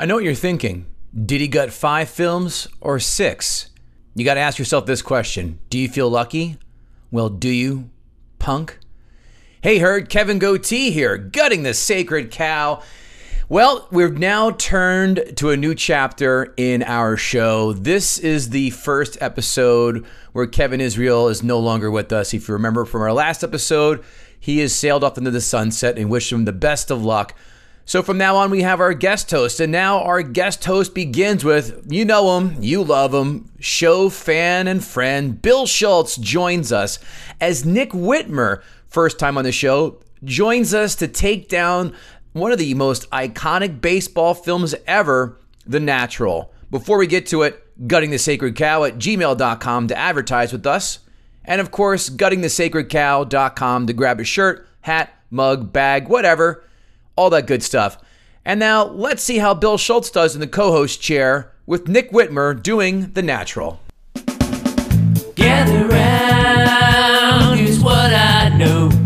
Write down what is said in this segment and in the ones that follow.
I know what you're thinking. Did he gut five films or six? You got to ask yourself this question Do you feel lucky? Well, do you, punk? Hey, herd, Kevin Goatee here, gutting the sacred cow. Well, we've now turned to a new chapter in our show. This is the first episode where Kevin Israel is no longer with us. If you remember from our last episode, he has sailed off into the sunset and wish him the best of luck. So from now on, we have our guest host. And now our guest host begins with you know him, you love him, show fan and friend. Bill Schultz joins us as Nick Whitmer, first time on the show, joins us to take down one of the most iconic baseball films ever, The Natural. Before we get to it, gutting the sacred cow at gmail.com to advertise with us. And of course, guttingthesacredcow.com to grab a shirt, hat, mug, bag, whatever, all that good stuff. And now let's see how Bill Schultz does in the co host chair with Nick Whitmer doing The Natural. Gather round, here's what I know.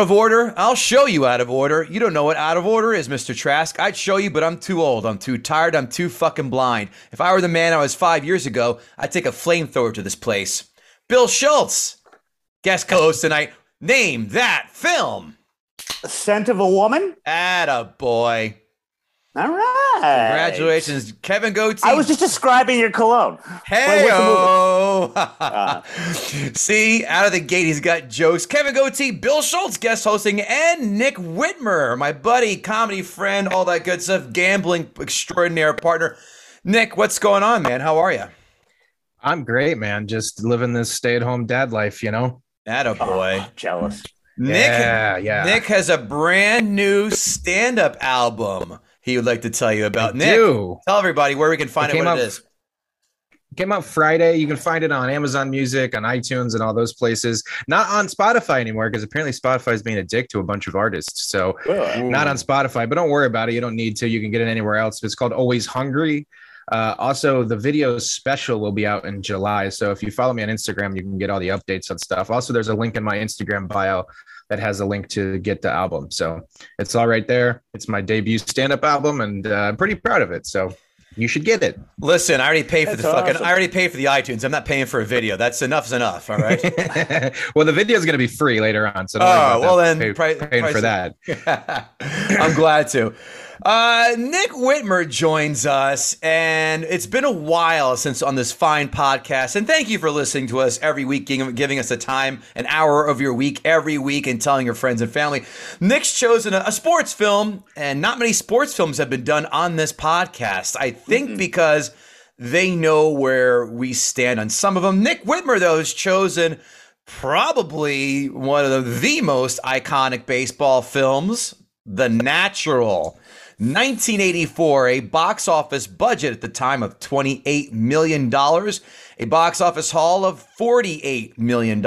Of order? I'll show you out of order. You don't know what out of order is, Mr. Trask. I'd show you, but I'm too old. I'm too tired. I'm too fucking blind. If I were the man I was five years ago, I'd take a flamethrower to this place. Bill Schultz, guest co host tonight. Name that film. Scent of a woman? Atta boy. All right. Congratulations, Kevin Goatee. I was just describing your cologne. Hey, Wait, what's See, out of the gate, he's got jokes. Kevin Goatee, Bill Schultz guest hosting, and Nick Whitmer, my buddy, comedy friend, all that good stuff, gambling extraordinaire partner. Nick, what's going on, man? How are you? I'm great, man. Just living this stay-at-home dad life, you know. Atta boy. Oh, jealous. Nick, Yeah, yeah. Nick has a brand new stand-up album he would like to tell you about. I Nick, do. tell everybody where we can find It it, came what out- it is. Came out Friday. You can find it on Amazon Music, on iTunes, and all those places. Not on Spotify anymore because apparently Spotify is being a dick to a bunch of artists. So not on Spotify, but don't worry about it. You don't need to. You can get it anywhere else. It's called Always Hungry. Uh, also, the video special will be out in July. So if you follow me on Instagram, you can get all the updates on stuff. Also, there's a link in my Instagram bio that has a link to get the album. So it's all right there. It's my debut stand-up album, and uh, I'm pretty proud of it. So you should get it. Listen, I already paid for That's the fucking. awesome. I already paid for the iTunes. I'm not paying for a video. That's enough's enough. All right. well, the video is going to be free later on. So don't worry Oh, about well that. then, Pay- pri- paying price for that. I'm glad to. Uh, Nick Whitmer joins us, and it's been a while since on this fine podcast. And thank you for listening to us every week, giving, giving us a time, an hour of your week every week, and telling your friends and family. Nick's chosen a, a sports film, and not many sports films have been done on this podcast. I think because they know where we stand on some of them. Nick Whitmer, though, has chosen probably one of the, the most iconic baseball films, The Natural. 1984, a box office budget at the time of $28 million, a box office haul of $48 million.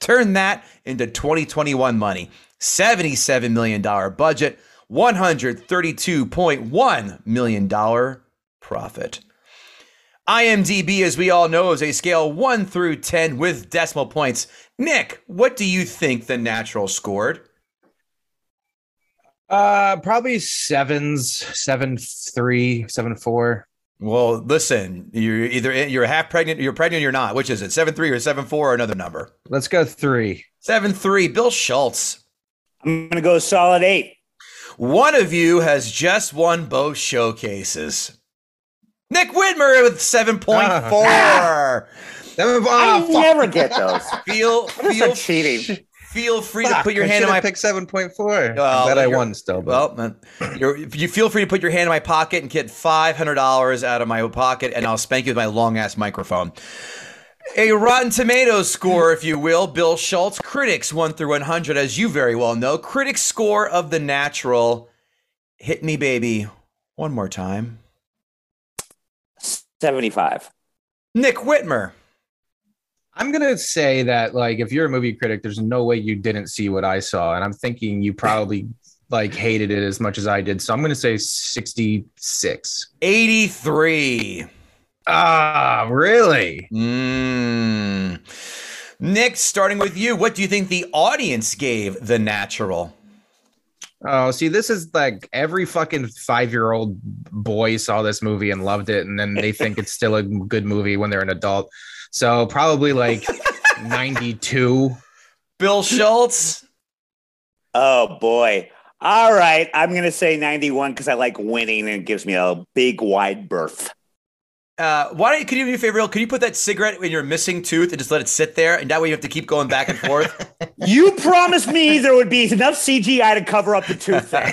Turn that into 2021 money. $77 million budget, $132.1 million profit. IMDb, as we all know, is a scale 1 through 10 with decimal points. Nick, what do you think the natural scored? Uh, probably sevens, seven three, seven four. Well, listen, you're either you're half pregnant, you're pregnant, or you're not. Which is it, seven three or seven four, or another number? Let's go three. Seven three. Bill Schultz. I'm gonna go solid eight. One of you has just won both showcases. Nick Whitmer with seven point four. Seven, I oh, fuck. never get those. Feel feel that cheating? Feel free to put your I hand in should've my picked seven point four. Well, I'm glad I won still. But. Well, man, you're, you feel free to put your hand in my pocket and get five hundred dollars out of my pocket, and I'll spank you with my long ass microphone. A Rotten Tomatoes score, if you will, Bill Schultz. Critics one through one hundred, as you very well know. Critics score of The Natural. Hit me, baby, one more time. Seventy-five. Nick Whitmer. I'm gonna say that like if you're a movie critic, there's no way you didn't see what I saw, and I'm thinking you probably like hated it as much as I did. So I'm gonna say 66. 83. Ah, really? Mm. Nick, starting with you, what do you think the audience gave The Natural? Oh, see, this is like every fucking five year old boy saw this movie and loved it, and then they think it's still a good movie when they're an adult. So probably like 92. Bill Schultz? Oh boy. All right, I'm gonna say 91 because I like winning and it gives me a big wide berth. Uh, why don't you, could you do me a favor, Bill? Could you put that cigarette in your missing tooth and just let it sit there? And that way you have to keep going back and forth. You promised me there would be enough CGI to cover up the tooth thing.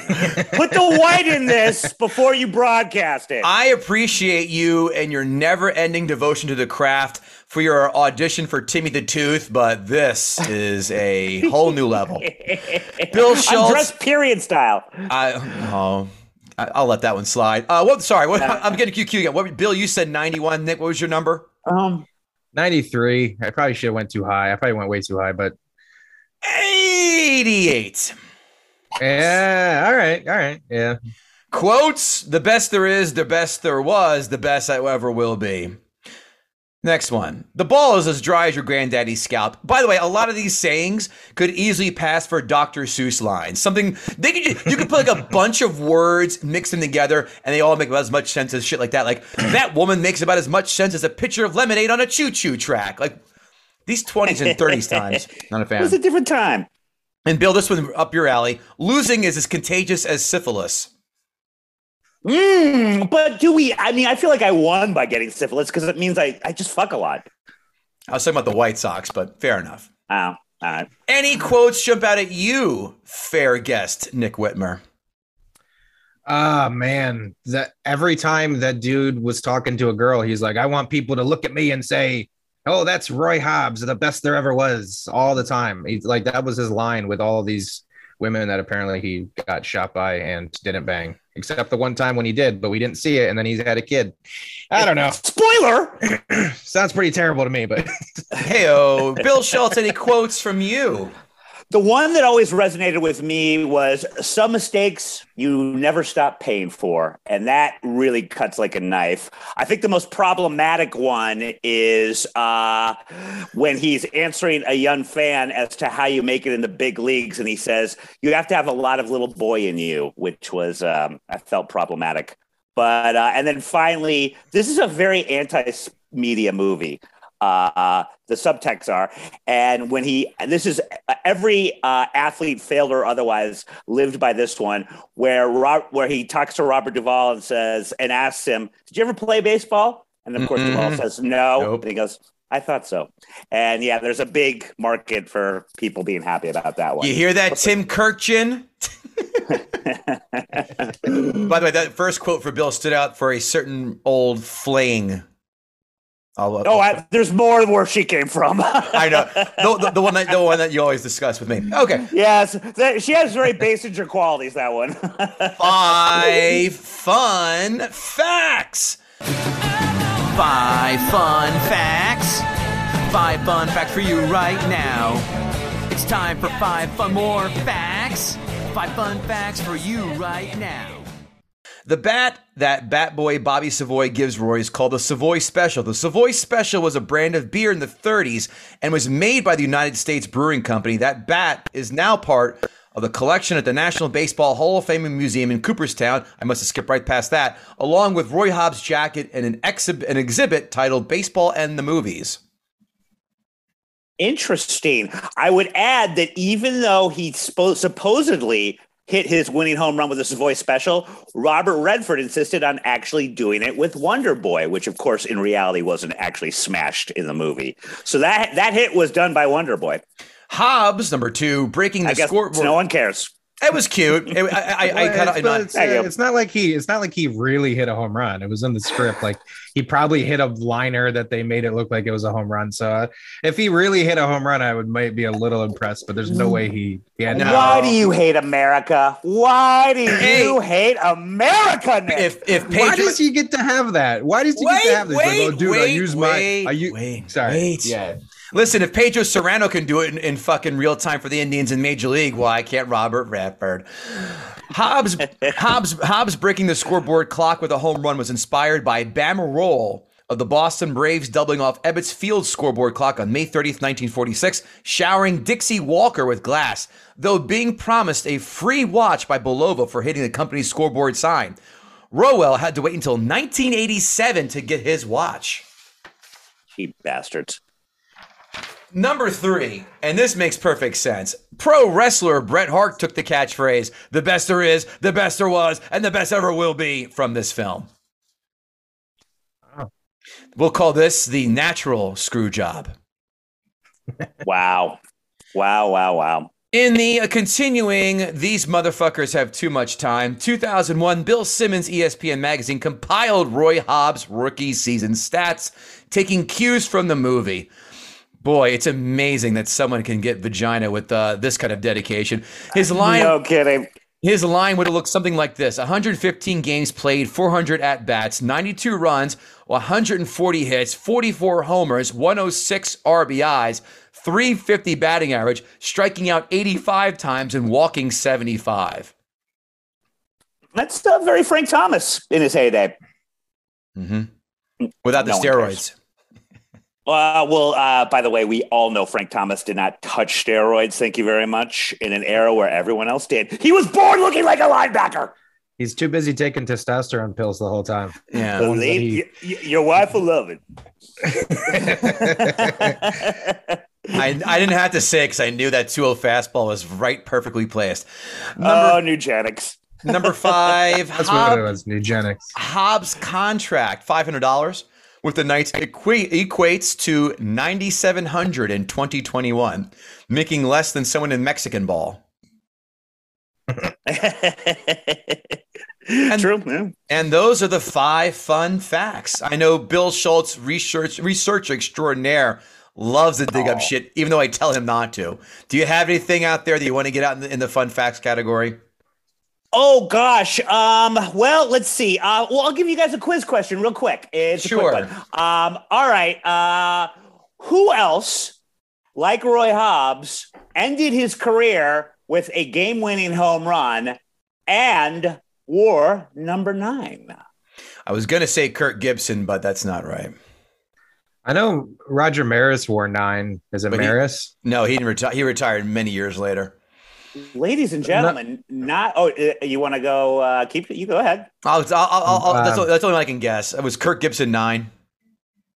Put the white in this before you broadcast it. I appreciate you and your never ending devotion to the craft for your audition for Timmy the Tooth, but this is a whole new level. Bill I'm Schultz. dressed period style. I, oh, I, I'll let that one slide. Uh, what? Sorry, what, I'm getting QQ again. What, Bill, you said 91. Nick, what was your number? Um, 93. I probably should have went too high. I probably went way too high, but 88. yeah, all right, all right, yeah. Quotes: The best there is, the best there was, the best I ever will be. Next one. The ball is as dry as your granddaddy's scalp. By the way, a lot of these sayings could easily pass for Dr. Seuss lines. Something they could just, you could put like a bunch of words, mix them together, and they all make about as much sense as shit like that. Like that woman makes about as much sense as a pitcher of lemonade on a choo-choo track. Like these 20s and 30s times. Not a fan. it was a different time. And Bill, this one up your alley. Losing is as contagious as syphilis. Mm, but do we? I mean, I feel like I won by getting syphilis because it means I, I just fuck a lot. I was talking about the White Sox, but fair enough. Oh, all right. Any quotes jump out at you, fair guest Nick Whitmer? Ah man, that every time that dude was talking to a girl, he's like, I want people to look at me and say, Oh, that's Roy Hobbs, the best there ever was, all the time. He's like that was his line with all these women that apparently he got shot by and didn't bang. Except the one time when he did, but we didn't see it, and then he's had a kid. I don't know. Spoiler. Sounds pretty terrible to me, but Heyo, Bill Schultz, any quotes from you? The one that always resonated with me was some mistakes you never stop paying for. And that really cuts like a knife. I think the most problematic one is uh, when he's answering a young fan as to how you make it in the big leagues. And he says, You have to have a lot of little boy in you, which was, um, I felt problematic. But, uh, and then finally, this is a very anti media movie uh, the subtexts are. And when he, this is every uh, athlete, failed or otherwise, lived by this one, where Rob, where he talks to Robert Duvall and says, and asks him, "Did you ever play baseball?" And of course, Duvall says, "No." Nope. And he goes, "I thought so." And yeah, there's a big market for people being happy about that one. You hear that, Tim Kurkjian? By the way, that first quote for Bill stood out for a certain old fling. I'll, uh, Oh, I, there's more where she came from. I know the, the, the one that the one that you always discuss with me. Okay, yes, that, she has very basic qualities. That one. five fun facts. Five fun facts. Five fun facts for you right now. It's time for five fun more facts. Five fun facts for you right now. The bat that Bat Boy Bobby Savoy gives Roy is called the Savoy Special. The Savoy Special was a brand of beer in the 30s and was made by the United States Brewing Company. That bat is now part of the collection at the National Baseball Hall of Fame and Museum in Cooperstown. I must have skipped right past that, along with Roy Hobbs' jacket and an, an exhibit titled Baseball and the Movies. Interesting. I would add that even though he spo- supposedly hit his winning home run with a Savoy special, Robert Redford insisted on actually doing it with Wonder Boy, which of course in reality wasn't actually smashed in the movie. So that that hit was done by Wonder Boy. Hobbs, number two, breaking the I guess scoreboard. no one cares. It was cute. It, I, I, I, Well, kind it's, of. it's, uh, There you go. it's not like he it's not like he really hit a home run. It was in the script. Like he probably hit a liner that they made it look like it was a home run. So uh, if he really hit a home run, I would might be a little impressed. But there's no way he, he had No. Why do you hate America? Why do Hey. you hate America? Nick? If if Why Pedro, does he get to have that? Why does he get to have this? Like, wait, oh, dude, I wait, use wait, my. I u- wait, sorry. wait. Yeah. Listen, if Pedro Serrano can do it in, in fucking real time for the Indians in Major League, why can't Robert Redford? Hobbs Hobbs Hobbs breaking the scoreboard clock with a home run was inspired by Bama Rowell of the Boston Braves doubling off Ebbets Field scoreboard clock on May 30th, 1946, showering Dixie Walker with glass, though being promised a free watch by Bulova for hitting the company's scoreboard sign. Rowell had to wait until 1987 to get his watch. Cheap bastards. Number three, and this makes perfect sense. Pro wrestler Bret Hart took the catchphrase, the best there is, the best there was, and the best ever will be from this film. We'll call this the natural screw job. Wow. Wow, wow, wow. In the uh, continuing, these motherfuckers have too much time. 2001, Bill Simmons, ESPN magazine compiled Roy Hobbs' rookie season stats, taking cues from the movie. Boy, it's amazing that someone can get vagina with uh, this kind of dedication. His line, No kidding. his line would have looked something like this: 115 games played, 400 at bats, 92 runs, 140 hits, 44 homers, 106 RBIs, 350 batting average, striking out 85 times and walking 75. That's uh, very Frank Thomas in his heyday. Mm-hmm. Without the No steroids. Uh, well, uh, by the way, we all know Frank Thomas did not touch steroids. Thank you very much. In an era where everyone else did, he was born looking like a linebacker. He's too busy taking testosterone pills the whole time. Yeah. ones Lady- he- y- y- your wife will love it. I, I didn't have to say because I knew that 2 fastball was right perfectly placed. Number, oh, Nugenics. number five, That's Hob- what it was. Eugenics. Hobbs' contract, five hundred dollars with the Knights equa- equates to ninety seven hundred in twenty twenty one, making less than someone in Mexican ball. True. yeah. And those are the five fun facts. I know Bill Schultz, research researcher extraordinaire, loves to dig up shit, even though I tell him not to. Do you have anything out there that you want to get out in the, in the fun facts category? Oh gosh. Um, well, let's see. Uh, well, I'll give you guys a quiz question real quick. It's a Sure. quick one. Um, all right. Uh, who else, like Roy Hobbs, ended his career with a game-winning home run and wore number nine? I was going to say Kurt Gibson, but that's not right. I know Roger Maris wore nine. Is it But he- Maris? No, he didn't retire. He retired many years later. Ladies and gentlemen, not. Oh, uh, you want to go? Uh, keep you go ahead. I'll, I'll, I'll, I'll, that's, Um, all, that's only I can guess. It was Kirk Gibson nine.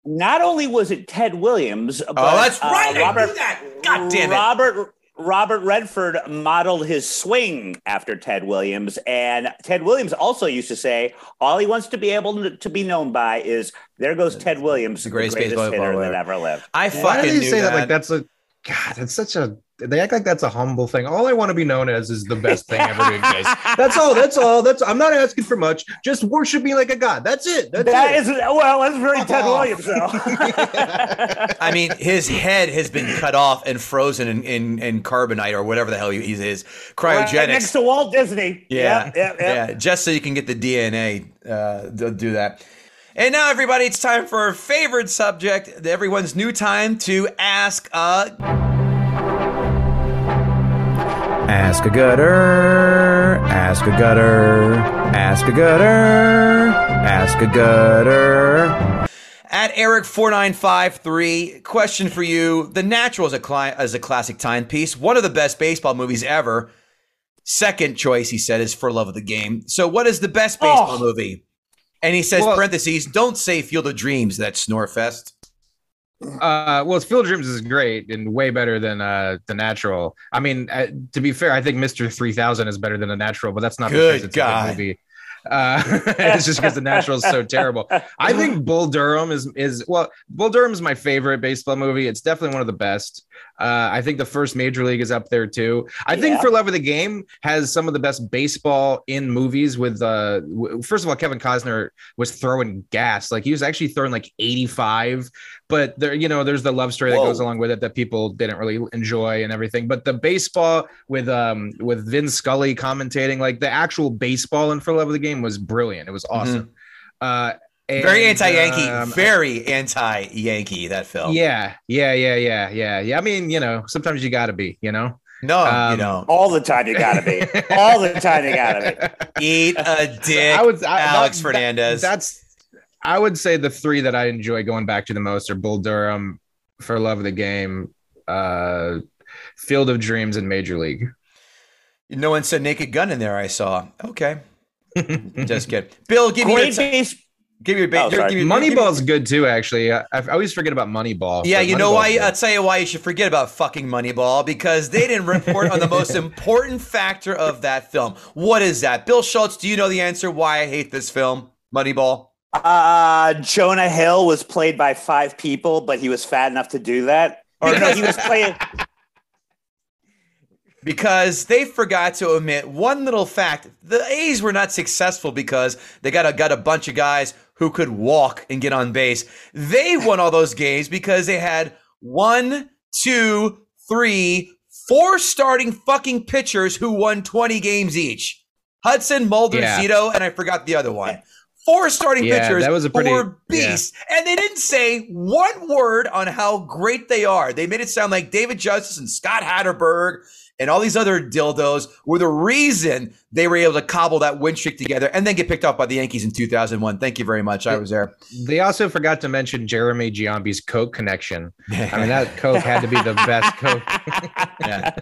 Not only was it Ted Williams, but oh, that's uh, right. I Robert knew that. God damn it. Robert Robert Redford modeled his swing after Ted Williams, and Ted Williams also used to say all he wants to be able to, to be known by is "There goes Ted Williams, the greatest greatest, baseball hitter player." that ever lived." I Why fucking do they knew say that? that. like that's a God? It's such a. They act like that's a humble thing. All I want to be known as is the best thing ever to exist. That's all. That's all. That's. I'm not asking for much. Just worship me like a god. That's it. That's That it. is well, that's very Ted off. Williams, though. I mean, his head has been cut off and frozen in, in, in carbonite or whatever the hell he, he is. Right Cryogenics. next to Walt Disney. Yeah, yeah, yeah. yeah. Just so you can get the DNA uh, to do that. And now, everybody, it's time for our favorite subject, everyone's new time to ask. Uh, Ask a gutter. Ask a gutter. Ask a gutter. Ask a gutter. At Eric4953, question for you. The Natural is a, cli- is a classic timepiece, one of the best baseball movies ever. Second choice, he said, is For Love of the Game. So, what is the best baseball Oh. movie? And he says, Well- parentheses, don't say Field of Dreams, that Snorefest. Uh, well, Field Dreams is great and way better than uh the Natural. I mean, uh, to be fair, I think Mister Three Thousand is better than the Natural, but that's not Good because it's God. a good movie. Uh, it's just because the Natural is so terrible. I think Bull Durham is is well, Bull Durham is my favorite baseball movie. It's definitely one of the best. Uh, I think the first Major League is up there too. I think For Love of the Game has some of the best baseball in movies. With uh, w- first of all, Kevin Costner was throwing gas. Like he was actually throwing like eighty five but there you know there's the love story that goes along with it that people didn't really enjoy and everything but the baseball with um with Vin Scully commentating like the actual baseball in for love of the game was brilliant it was awesome uh Mm-hmm. Very anti-Yankee. um, very anti-Yankee. That film. yeah yeah yeah yeah yeah yeah i mean you know sometimes you gotta be you know No, you Um, don't. All the time you gotta be. All the time you gotta be. Eat a dick, I would I, Alex that- Fernandez. that's i would say the three that i enjoy going back to the most are bull durham for love of the game uh field of dreams and major league no one said Naked Gun in there. I saw. Okay, just kidding. Bill, give me your Great t- base. Give me a ba- Oh, sorry. give me- give me- Moneyball's good too, actually. I, I always forget about Moneyball. Yeah, but you know why? good. I'll tell you why you should forget about fucking Moneyball because they didn't report on the most important factor of that film. What is that? Bill Schultz, do you know the answer why I hate this film, Moneyball? Uh, Jonah Hill was played by five people, but he was fat enough to do that. Or no, he was playing. because they forgot to omit one little fact. The A's were not successful because they got a, got a bunch of guys who could walk and get on base. They won all those games because they had one, two, three, four starting fucking pitchers who won 20 games each. Hudson, Mulder, Yeah. Zito, and I forgot the other one. Four starting Yeah, pitchers that was a pretty- were beasts, and they didn't say one word on how great they are. They made it sound like David Justice and Scott Hatteberg and all these other dildos were the reason they were able to cobble that win streak together and then get picked up by the Yankees in 2001. Thank you very much. I was there. They also forgot to mention Jeremy Giambi's Coke connection. I mean, that Coke had to be the best Coke. Yeah.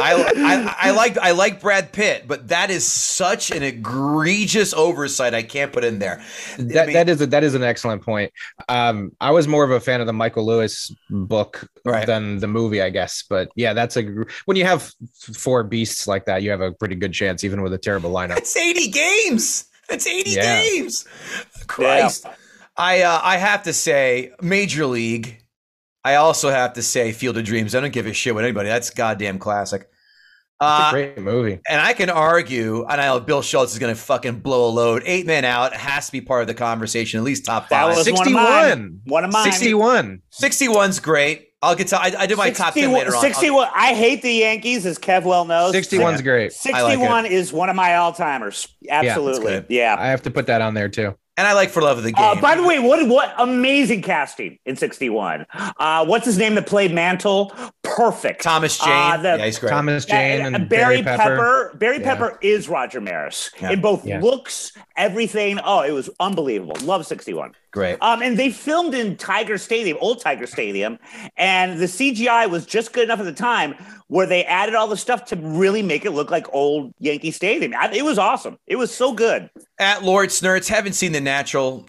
I, I I like I like Brad Pitt, but that is such an egregious oversight. I can't put in there. That, I mean- that is a, that is an excellent point. Um, I was more of a fan of the Michael Lewis book Right. than the movie, I guess. But yeah, that's a gr- when you have four beasts like that, you have a pretty good chance, even with a terrible lineup. It's 80 games. That's 80 Yeah. games. Christ. I uh, I have to say, Major League. I also have to say, Field of Dreams. I don't give a shit with anybody. That's goddamn classic. It's Uh, a great movie. and I can argue, and I know Bill Schultz is going to fucking blow a load. Eight men out has to be part of the conversation, at least top That five. was one of mine. One of mine. 61. 61's great. I'll get to. I, I do my top ten later on. 61 I hate the Yankees, as Kev well knows. 61's great. 61 is one of my all timers. Absolutely. good. Yeah. I have to put that on there too. And I like for love of the game. Uh, by the way, what what amazing casting in 61. Uh, what's his name that played Mantle? Perfect. Thomas Jane. Uh, the- yeah, he's great. Thomas Jane Uh, and Barry, Barry Pepper. Pepper. Barry Yeah. Pepper is Roger Maris Yeah. in both Yeah. looks, everything. Oh, it was unbelievable. Love 61. Great. Um, and they filmed in Tiger Stadium, old Tiger Stadium, and the CGI was just good enough at the time where they added all the stuff to really make it look like old Yankee Stadium. I, it was awesome. It was so good. At Lord Snurts, haven't seen the natural,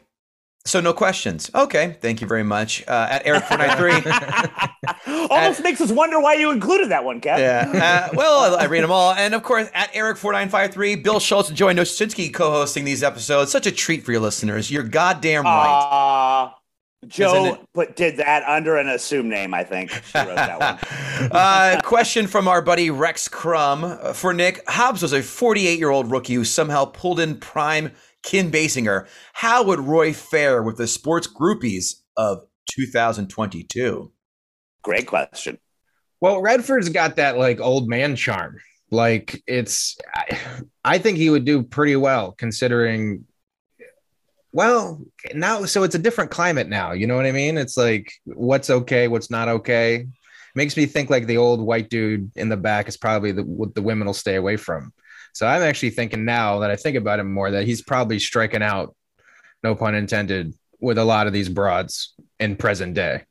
so no questions. Okay, thank you very much. Uh, at Eric four nine three. Almost makes us wonder why you included that one, Kev. Yeah. Uh, well, I, I read them all, and of course, at Eric four nine five three, Bill Schultz and Joey Nosinski co-hosting these episodes. Such a treat for your listeners. You're goddamn right. Uh, Joe put did that under an assumed name, I think. She wrote that one. uh, question from our buddy Rex Crum uh, for Nick. Hobbs was a 48 year old rookie who somehow pulled in prime Kim Basinger. How would Roy fare with the sports groupies of 2022? Great question. Well, Redford's got that like old man charm. Like it's, I, I think he would do pretty well considering. Well, now so it's a different climate now. You know what I mean? It's like what's okay, what's not okay. makes me think like the old white dude in the back is probably the what the women will stay away from. So I'm actually thinking now that I think about him more that he's probably striking out, no pun intended, with a lot of these broads in present day.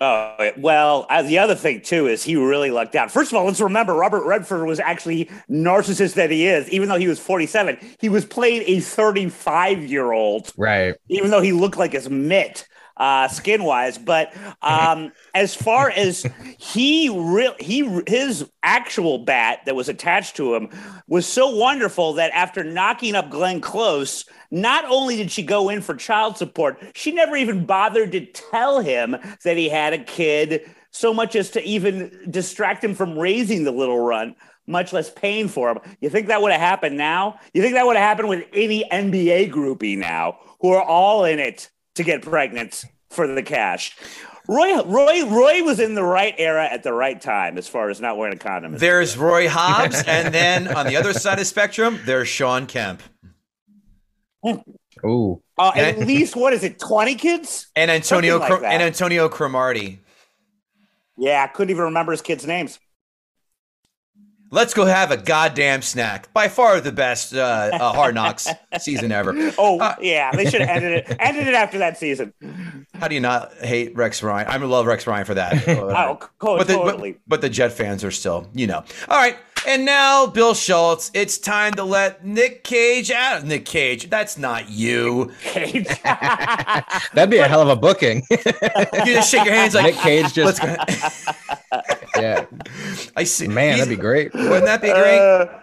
Oh, well, uh, the other thing too is he really lucked out. First of all, let's remember Robert Redford was actually narcissist that he is, even though he was 47. He was playing a 35 year old, right? Even though he looked like his mitt uh, skin wise. But um, as far as he real he his actual bat that was attached to him was so wonderful that after knocking up Glenn Close, not only did she go in for child support, she never even bothered to tell him that he had a kid, so much as to even distract him from raising the little run much less paying for him. You think that would have happened now? You think that would have happened with any NBA groupie now who are all in it to get pregnant for the cash? Roy, Roy, Roy was in the right era at the right time as far as not wearing a condom. There's Roy Hobbs, and then on the other side of the spectrum, there's Shawn Kemp. Oh, uh, at least what is it? Twenty kids and Antonio like and Antonio Cromartie. Yeah, I couldn't even remember his kids' names. Let's go have a goddamn snack. By far the best uh, uh, Hard Knocks season ever. Oh uh, yeah, they should have ended it. Ended it after that season. How do you not hate Rex Ryan? I love Rex Ryan for that. oh, co- but the, totally. But, but the Jet fans are still, you know. All right, and now Bill Schultz. It's time to let Nick Cage out. Nick Cage, that's not you. Cage. That'd be a hell of a booking. you just shake your hands like Nick Cage. Just yeah. I see. Man, that'd be great. Wouldn't that be great? Uh,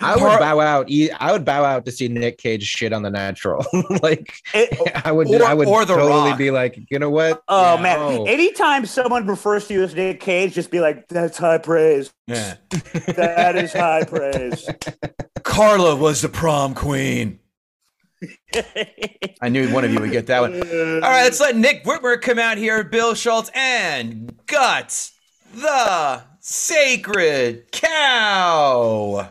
I would bow out. I would bow out to see Nick Cage shit on the natural. like it, I would, or, I would totally rock. be like, you know what? Oh yeah, man! Oh. Anytime someone refers to you as Nick Cage, just be like, that's high praise. Yeah, that is high praise. Carla was the prom queen. I knew one of you would get that one. All right, let's let Nick Whitmer come out here, Bill Schultz, and Guts the sacred cow.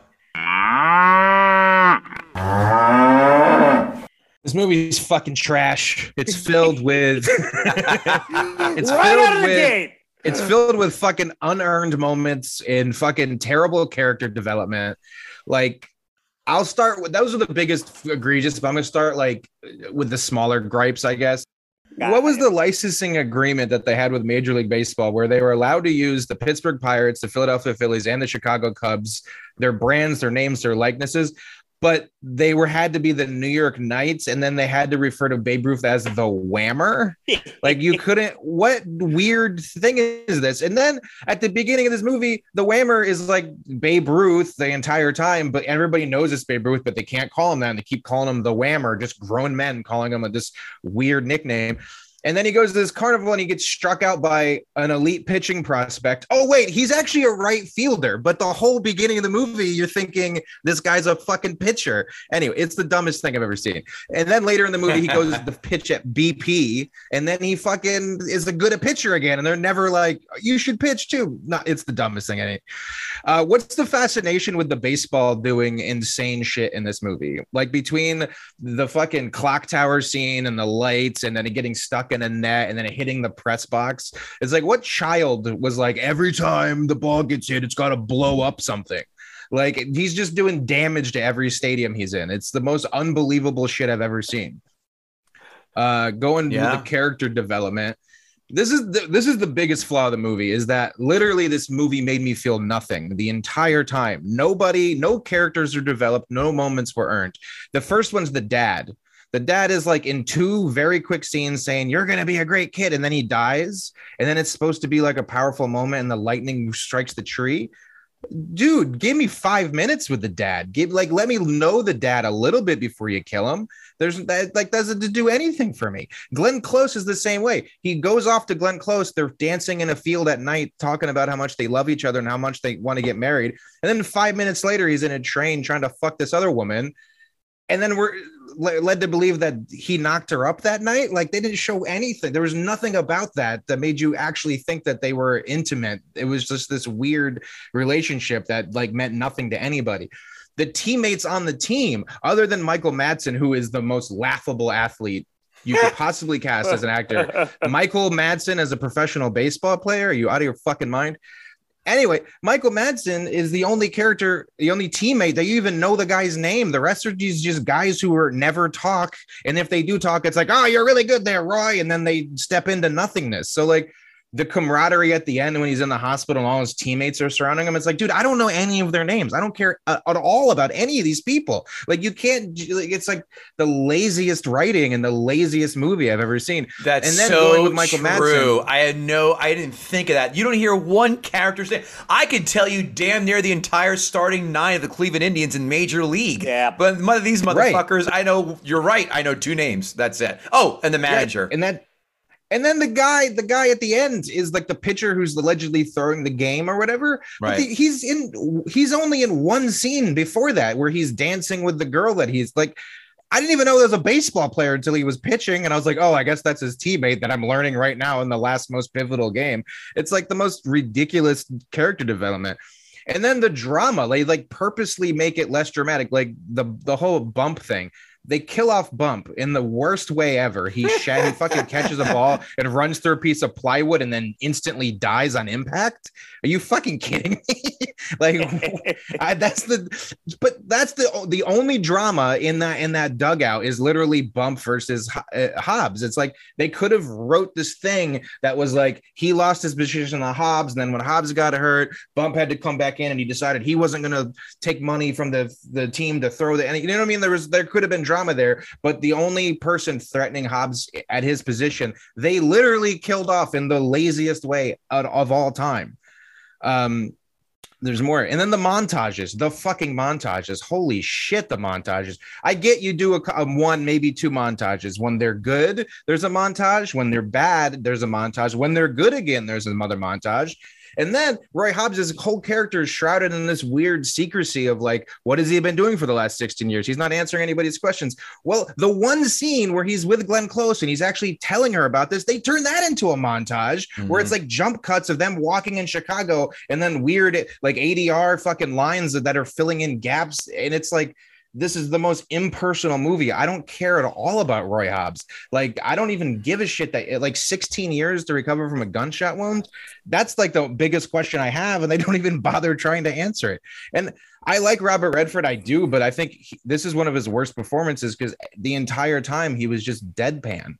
This movie's fucking trash. It's filled with. it's right filled out of the with, gate. It's filled with fucking unearned moments and fucking terrible character development. Like, I'll start with those are the biggest egregious, but I'm gonna start like with the smaller gripes, I guess. Got what was the licensing agreement that they had with Major League Baseball where they were allowed to use the Pittsburgh Pirates, the Philadelphia Phillies, and the Chicago Cubs, their brands, their names, their likenesses, but they were had to be the New York Knights, and then they had to refer to Babe Ruth as the Whammer. like you couldn't. What weird thing is this? And then at the beginning of this movie, the Whammer is like Babe Ruth the entire time, but everybody knows it's Babe Ruth, but they can't call him that, and they keep calling him the Whammer. Just grown men calling him a, this weird nickname. And then he goes to this carnival and he gets struck out by an elite pitching prospect. Oh, wait, he's actually a right fielder. But the whole beginning of the movie, you're thinking this guy's a fucking pitcher. Anyway, it's the dumbest thing I've ever seen. And then later in the movie, he goes to pitch at BP. And then he fucking is a good a pitcher again. And they're never like, you should pitch too. Not, it's the dumbest thing. I uh, what's the fascination with the baseball doing insane shit in this movie? Like between the fucking clock tower scene and the lights and then getting stuck in a net and then hitting the press box. It's like what child was like every time the ball gets hit, it's got to blow up something. Like he's just doing damage to every stadium he's in. It's the most unbelievable shit I've ever seen. Uh, going yeah. with the character development. This is the, this is the biggest flaw of the movie is that literally this movie made me feel nothing the entire time. Nobody, no characters are developed, no moments were earned. The first one's the dad the dad is like in two very quick scenes saying you're going to be a great kid and then he dies and then it's supposed to be like a powerful moment and the lightning strikes the tree. Dude give me five minutes with the dad. Give like let me know the dad a little bit before you kill him. There's that like doesn't do anything for me. Glenn close is the same way. He goes off to glenn close. They're dancing in a field at night talking about how much they love each other and how much they want to get married. And then five minutes later he's in a train trying to fuck this other woman and then we're led to believe that he knocked her up that night. Like they didn't show anything. There was nothing about that that made you actually think that they were intimate. It was just this weird relationship that like meant nothing to anybody. The teammates on the team, other than Michael Madsen, who is the most laughable athlete you could possibly cast as an actor. Michael Madsen as a professional baseball player. Are you out of your fucking mind? Anyway, Michael Madsen is the only character, the only teammate that you even know the guy's name. The rest are these just guys who are never talk. And if they do talk, it's like, oh, you're really good there, Roy. And then they step into nothingness. So, like, the camaraderie at the end when he's in the hospital and all his teammates are surrounding him. It's like, dude, I don't know any of their names. I don't care uh, at all about any of these people. Like, you can't. Like, it's like the laziest writing and the laziest movie I've ever seen. That's and then so with Michael true. Madsen, I had no, I didn't think of that. You don't hear one character say. I could tell you damn near the entire starting nine of the Cleveland Indians in Major League. Yeah, but these motherfuckers, right. I know. You're right. I know two names. That's it. Oh, and the manager. Yeah, and that and then the guy, the guy at the end is like the pitcher who's allegedly throwing the game or whatever. Right. The, he's in. He's only in one scene before that where he's dancing with the girl that he's like. I didn't even know there was a baseball player until he was pitching, and I was like, "Oh, I guess that's his teammate that I'm learning right now in the last most pivotal game." It's like the most ridiculous character development and then the drama they like purposely make it less dramatic like the the whole bump thing they kill off Bump in the worst way ever. He sh- he fucking catches a ball and runs through a piece of plywood and then instantly dies on impact. Are you fucking kidding me? like I, that's the but that's the the only drama in that in that dugout is literally Bump versus uh, Hobbs. It's like they could have wrote this thing that was like he lost his position on Hobbs and then when Hobbs got hurt, Bump had to come back in and he decided he wasn't going to take money from the the team to throw the and you know what I mean there was there could have been drama there, but the only person threatening Hobbs at his position, they literally killed off in the laziest way of, of all time. Um, there's more. And then the montages, the fucking montages. Holy shit, the montages. I get you do a, a, one, maybe two montages. When they're good, there's a montage. When they're bad, there's a montage. When they're good again, there's another montage. And then Roy Hobbs' whole character is shrouded in this weird secrecy of like, what has he been doing for the last 16 years? He's not answering anybody's questions. Well, the one scene where he's with Glenn Close and he's actually telling her about this, they turn that into a montage mm-hmm. where it's mm-hmm. like jump cuts of them walking in Chicago and then weird like ADR fucking lines that are filling in gaps. And it's like, this is the most impersonal movie. I don't care at all about Roy Hobbs. Like, I don't even give a shit that like 16 years to recover from a gunshot wound. That's like the biggest question I have, and they don't even bother trying to answer it. And I like Robert Redford, I do, but I think he, this is one of his worst performances because the entire time he was just deadpan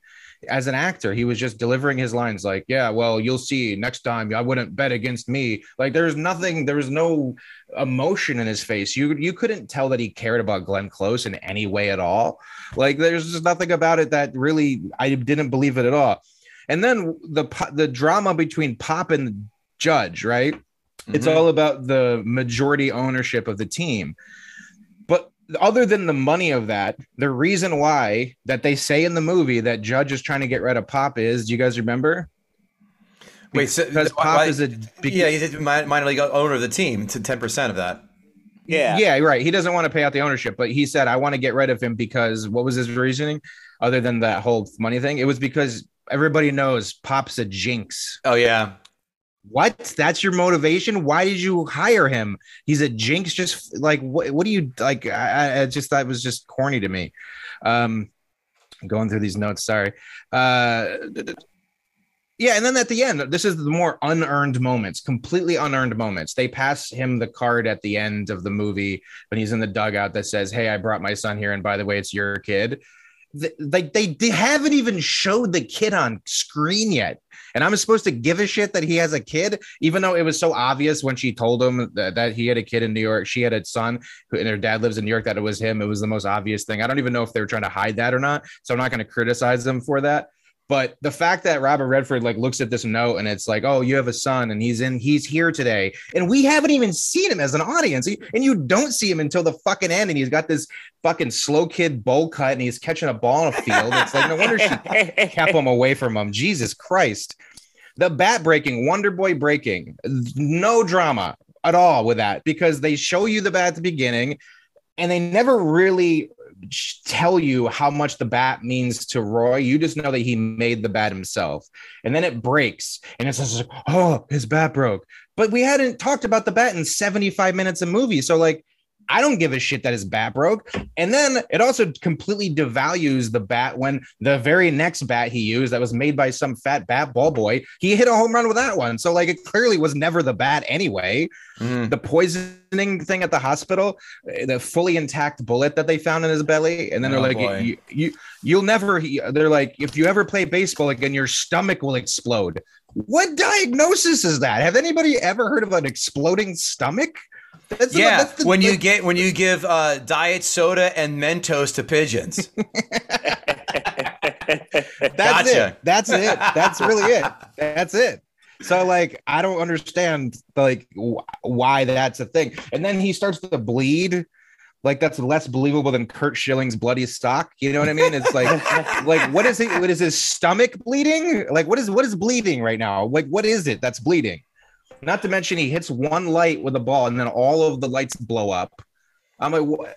as an actor, he was just delivering his lines like, "Yeah, well, you'll see next time. I wouldn't bet against me." Like, there's nothing. There was no emotion in his face. You you couldn't tell that he cared about Glenn Close in any way at all. Like, there's just nothing about it that really I didn't believe it at all. And then the the drama between Pop and Judge, right? Mm-hmm. It's all about the majority ownership of the team other than the money of that, the reason why that they say in the movie that Judge is trying to get rid of Pop is, do you guys remember? Wait, so because Pop why, is a because, yeah, he's a minor league owner of the team to ten percent of that. Yeah, yeah, right. He doesn't want to pay out the ownership, but he said, "I want to get rid of him because what was his reasoning? Other than that whole money thing, it was because everybody knows Pop's a jinx. Oh yeah, what? That's your motivation? Why did you hire him? He's a jinx. Just like what? What do you like? I, I just thought it was just corny to me. Um, going through these notes. Sorry. Uh, yeah, and then at the end, this is the more unearned moments, completely unearned moments. They pass him the card at the end of the movie when he's in the dugout that says, "Hey, I brought my son here, and by the way, it's your kid." Like they, they haven't even showed the kid on screen yet. And i'm supposed to give a shit that he has a kid even though it was so obvious when she told him that, that he had a kid in new york she had a son who, and her dad lives in new york that it was him. It was the most obvious thing. I don't even know if they were trying to hide that or not. So i'm not going to criticize them for that but the fact that Robert Redford like looks at this note and it's like, oh, you have a son and he's in, he's here today, and we haven't even seen him as an audience, and you don't see him until the fucking end, and he's got this fucking slow kid bowl cut and he's catching a ball in a field. It's like no wonder she kept him away from him. Jesus Christ, the bat breaking, Wonder Boy breaking, no drama at all with that because they show you the bat at the beginning and they never really tell you how much the bat means to Roy. You just know that he made the bat himself. And then it breaks and it's just like, oh, his bat broke. But we hadn't talked about the bat in 75 minutes of movie. So like I don't give a shit that his bat broke. And then it also completely devalues the bat when the very next bat he used that was made by some fat bat ball boy, he hit a home run with that one. So like it clearly was never the bat anyway. Mm. The poisoning thing at the hospital, eh, the fully intact bullet that they found in his belly, and then they're oh, like, you, you you'll never. They're like, if you ever play baseball again, your stomach will explode. What diagnosis is that? Have anybody ever heard of an exploding stomach? That's yeah, the, the, when you get when you give uh, diet soda and Mentos to pigeons. That's gotcha. it. That's it. That's really it. That's it. So like, I don't understand like why that's a thing. And then he starts to bleed. Like that's less believable than Curt Schilling's bloody stock. You know what I mean? It's like, like what is it? What is his stomach bleeding? Like what is what is bleeding right now? Like what is it that's bleeding? Not to mention he hits one light with a ball and then all of the lights blow up. I'm like,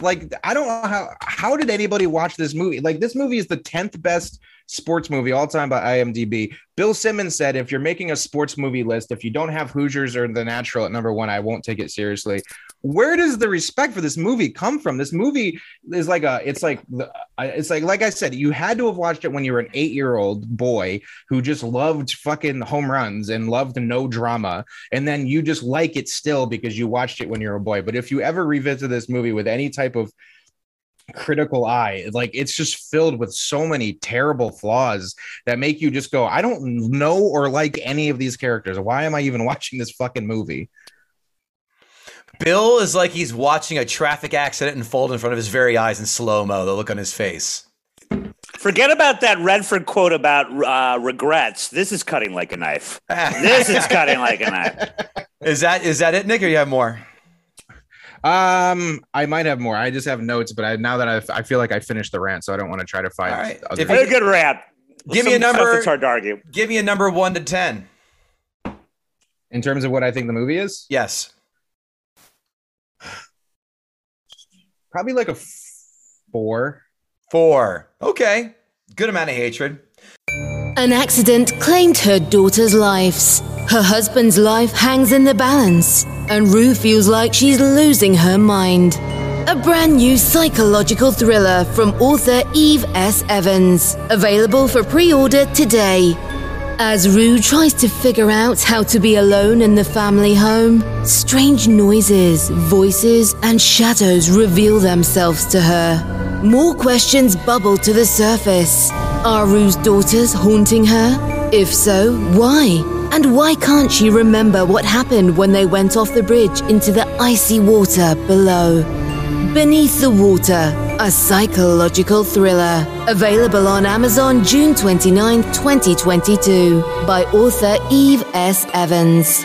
like I don't know how how did anybody watch this movie? Like this movie is the tenth best sports movie all time by IMDb. Bill Simmons said, if you're making a sports movie list, if you don't have Hoosiers or The Natural at number one, I won't take it seriously. Where does the respect for this movie come from? This movie is like a, it's like, it's like, like I said, you had to have watched it when you were an eight year old boy who just loved fucking home runs and loved no drama. And then you just like it still because you watched it when you were a boy. But if you ever revisit this movie with any type of critical eye. Like it's just filled with so many terrible flaws that make you just go, I don't know or like any of these characters. Why am I even watching this fucking movie? Bill is like he's watching a traffic accident unfold in front of his very eyes in slow mo, the look on his face. Forget about that Redford quote about uh, regrets. This is cutting like a knife. this is cutting like a knife. Is that is that it, Nick, or you have more? Um, I might have more. I just have notes, but I, now that I've, I feel like I finished the rant, so I don't want to try to find. All right. If you, a good rant. Give Some me a number. It's hard to argue. Give me a number one to ten. In terms of what I think the movie is. Yes. Probably like a four. Four. Okay. Good amount of hatred. An accident claimed her daughter's lives. Her husband's life hangs in the balance, and Rue feels like she's losing her mind. A brand new psychological thriller from author Eve S. Evans, available for pre order today. As Rue tries to figure out how to be alone in the family home, strange noises, voices, and shadows reveal themselves to her. More questions bubble to the surface. Are Rue's daughters haunting her? If so, why? And why can't she remember what happened when they went off the bridge into the icy water below? Beneath the Water, a psychological thriller. Available on Amazon June 29, 2022, by author Eve S. Evans.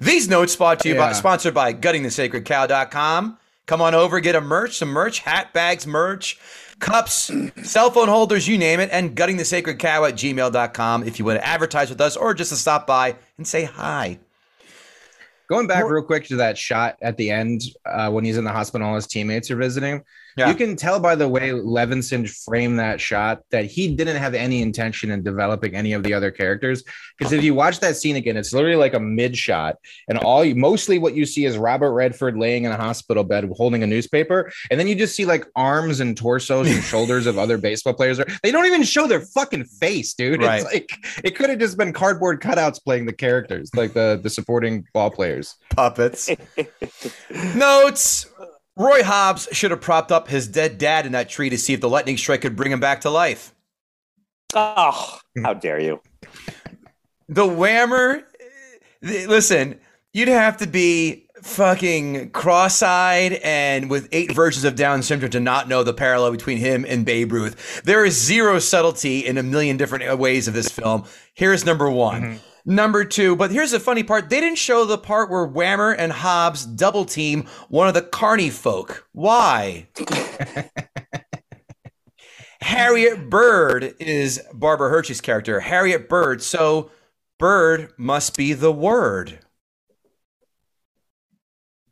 These notes spot to you yeah. by, sponsored by guttingthesacredcow.com. Come on over, get a merch, some merch, hat bags, merch, cups, cell phone holders, you name it, and guttingthesacredcow at gmail.com if you want to advertise with us or just to stop by and say hi. Going back real quick to that shot at the end uh, when he's in the hospital, all his teammates are visiting. Yeah. You can tell by the way Levinson framed that shot that he didn't have any intention in developing any of the other characters. Because if you watch that scene again, it's literally like a mid shot, and all you mostly what you see is Robert Redford laying in a hospital bed holding a newspaper, and then you just see like arms and torsos and shoulders of other baseball players. They don't even show their fucking face, dude. Right. It's like it could have just been cardboard cutouts playing the characters, like the the supporting ball players. puppets. Notes. Roy Hobbs should have propped up his dead dad in that tree to see if the lightning strike could bring him back to life. Oh, how dare you? The whammer. Listen, you'd have to be fucking cross-eyed and with eight versions of Down syndrome to not know the parallel between him and Babe Ruth. There is zero subtlety in a million different ways of this film. Here's number one. Mm-hmm. Number two, but here's the funny part. They didn't show the part where Whammer and Hobbs double team one of the Carney folk. Why? Harriet Bird is Barbara Hershey's character. Harriet Bird. So Bird must be the word.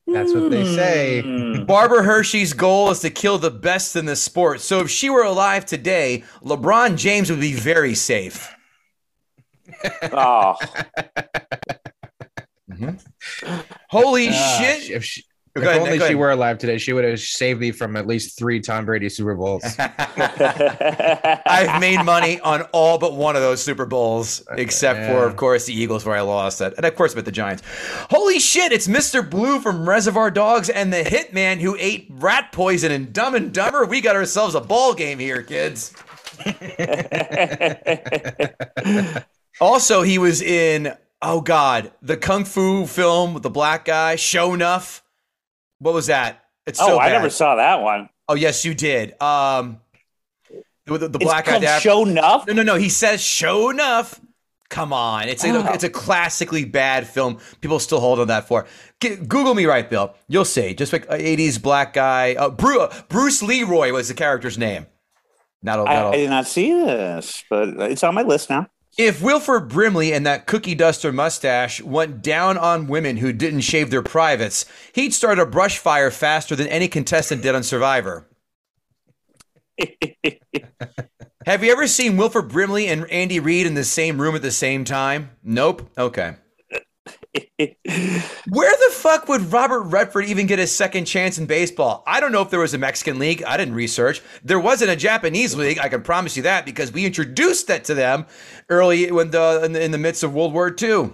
That's what they say. Hmm. Barbara Hershey's goal is to kill the best in the sport. So if she were alive today, LeBron James would be very safe. Oh, Holy Ah, shit. If, she, if ahead, only she were alive today, she would have saved me from at least three Tom Brady Super Bowls. I've made money on all but one of those Super Bowls, except for, of course, the Eagles, where I lost that, And of course, with the Giants. Holy shit, it's Mr. Blue from Reservoir Dogs and the hitman who ate rat poison in Dumb and Dumber. We got ourselves a ball game here, kids. also, he was in, oh God, the Kung Fu film with the black guy, Sho'nuff. What was that? It's so oh, I never saw that one. Oh, yes, you did. Um, the, the, the black guy. that- Sho'nuff. no, no, no. He says show enough. Come on, it's a Oh. it's a classically bad film. People still hold on that for. G- Google me right, Bill. You'll see. Just like '80s black guy. Uh, Bruce, Bruce Leroy was the character's name. Not, a, I, not a- I did not see this, but it's on my list now. If Wilford Brimley and that cookie duster mustache went down on women who didn't shave their privates, he'd start a brush fire faster than any contestant did on Survivor. Have you ever seen Wilford Brimley and Andy Reid in the same room at the same time? Nope. Okay. Where the fuck would Robert Redford even get a second chance in baseball? I don't know if there was a Mexican league. I didn't research. There wasn't a Japanese league. I can promise you that because we introduced that to them early when the in the, in the midst of World War II.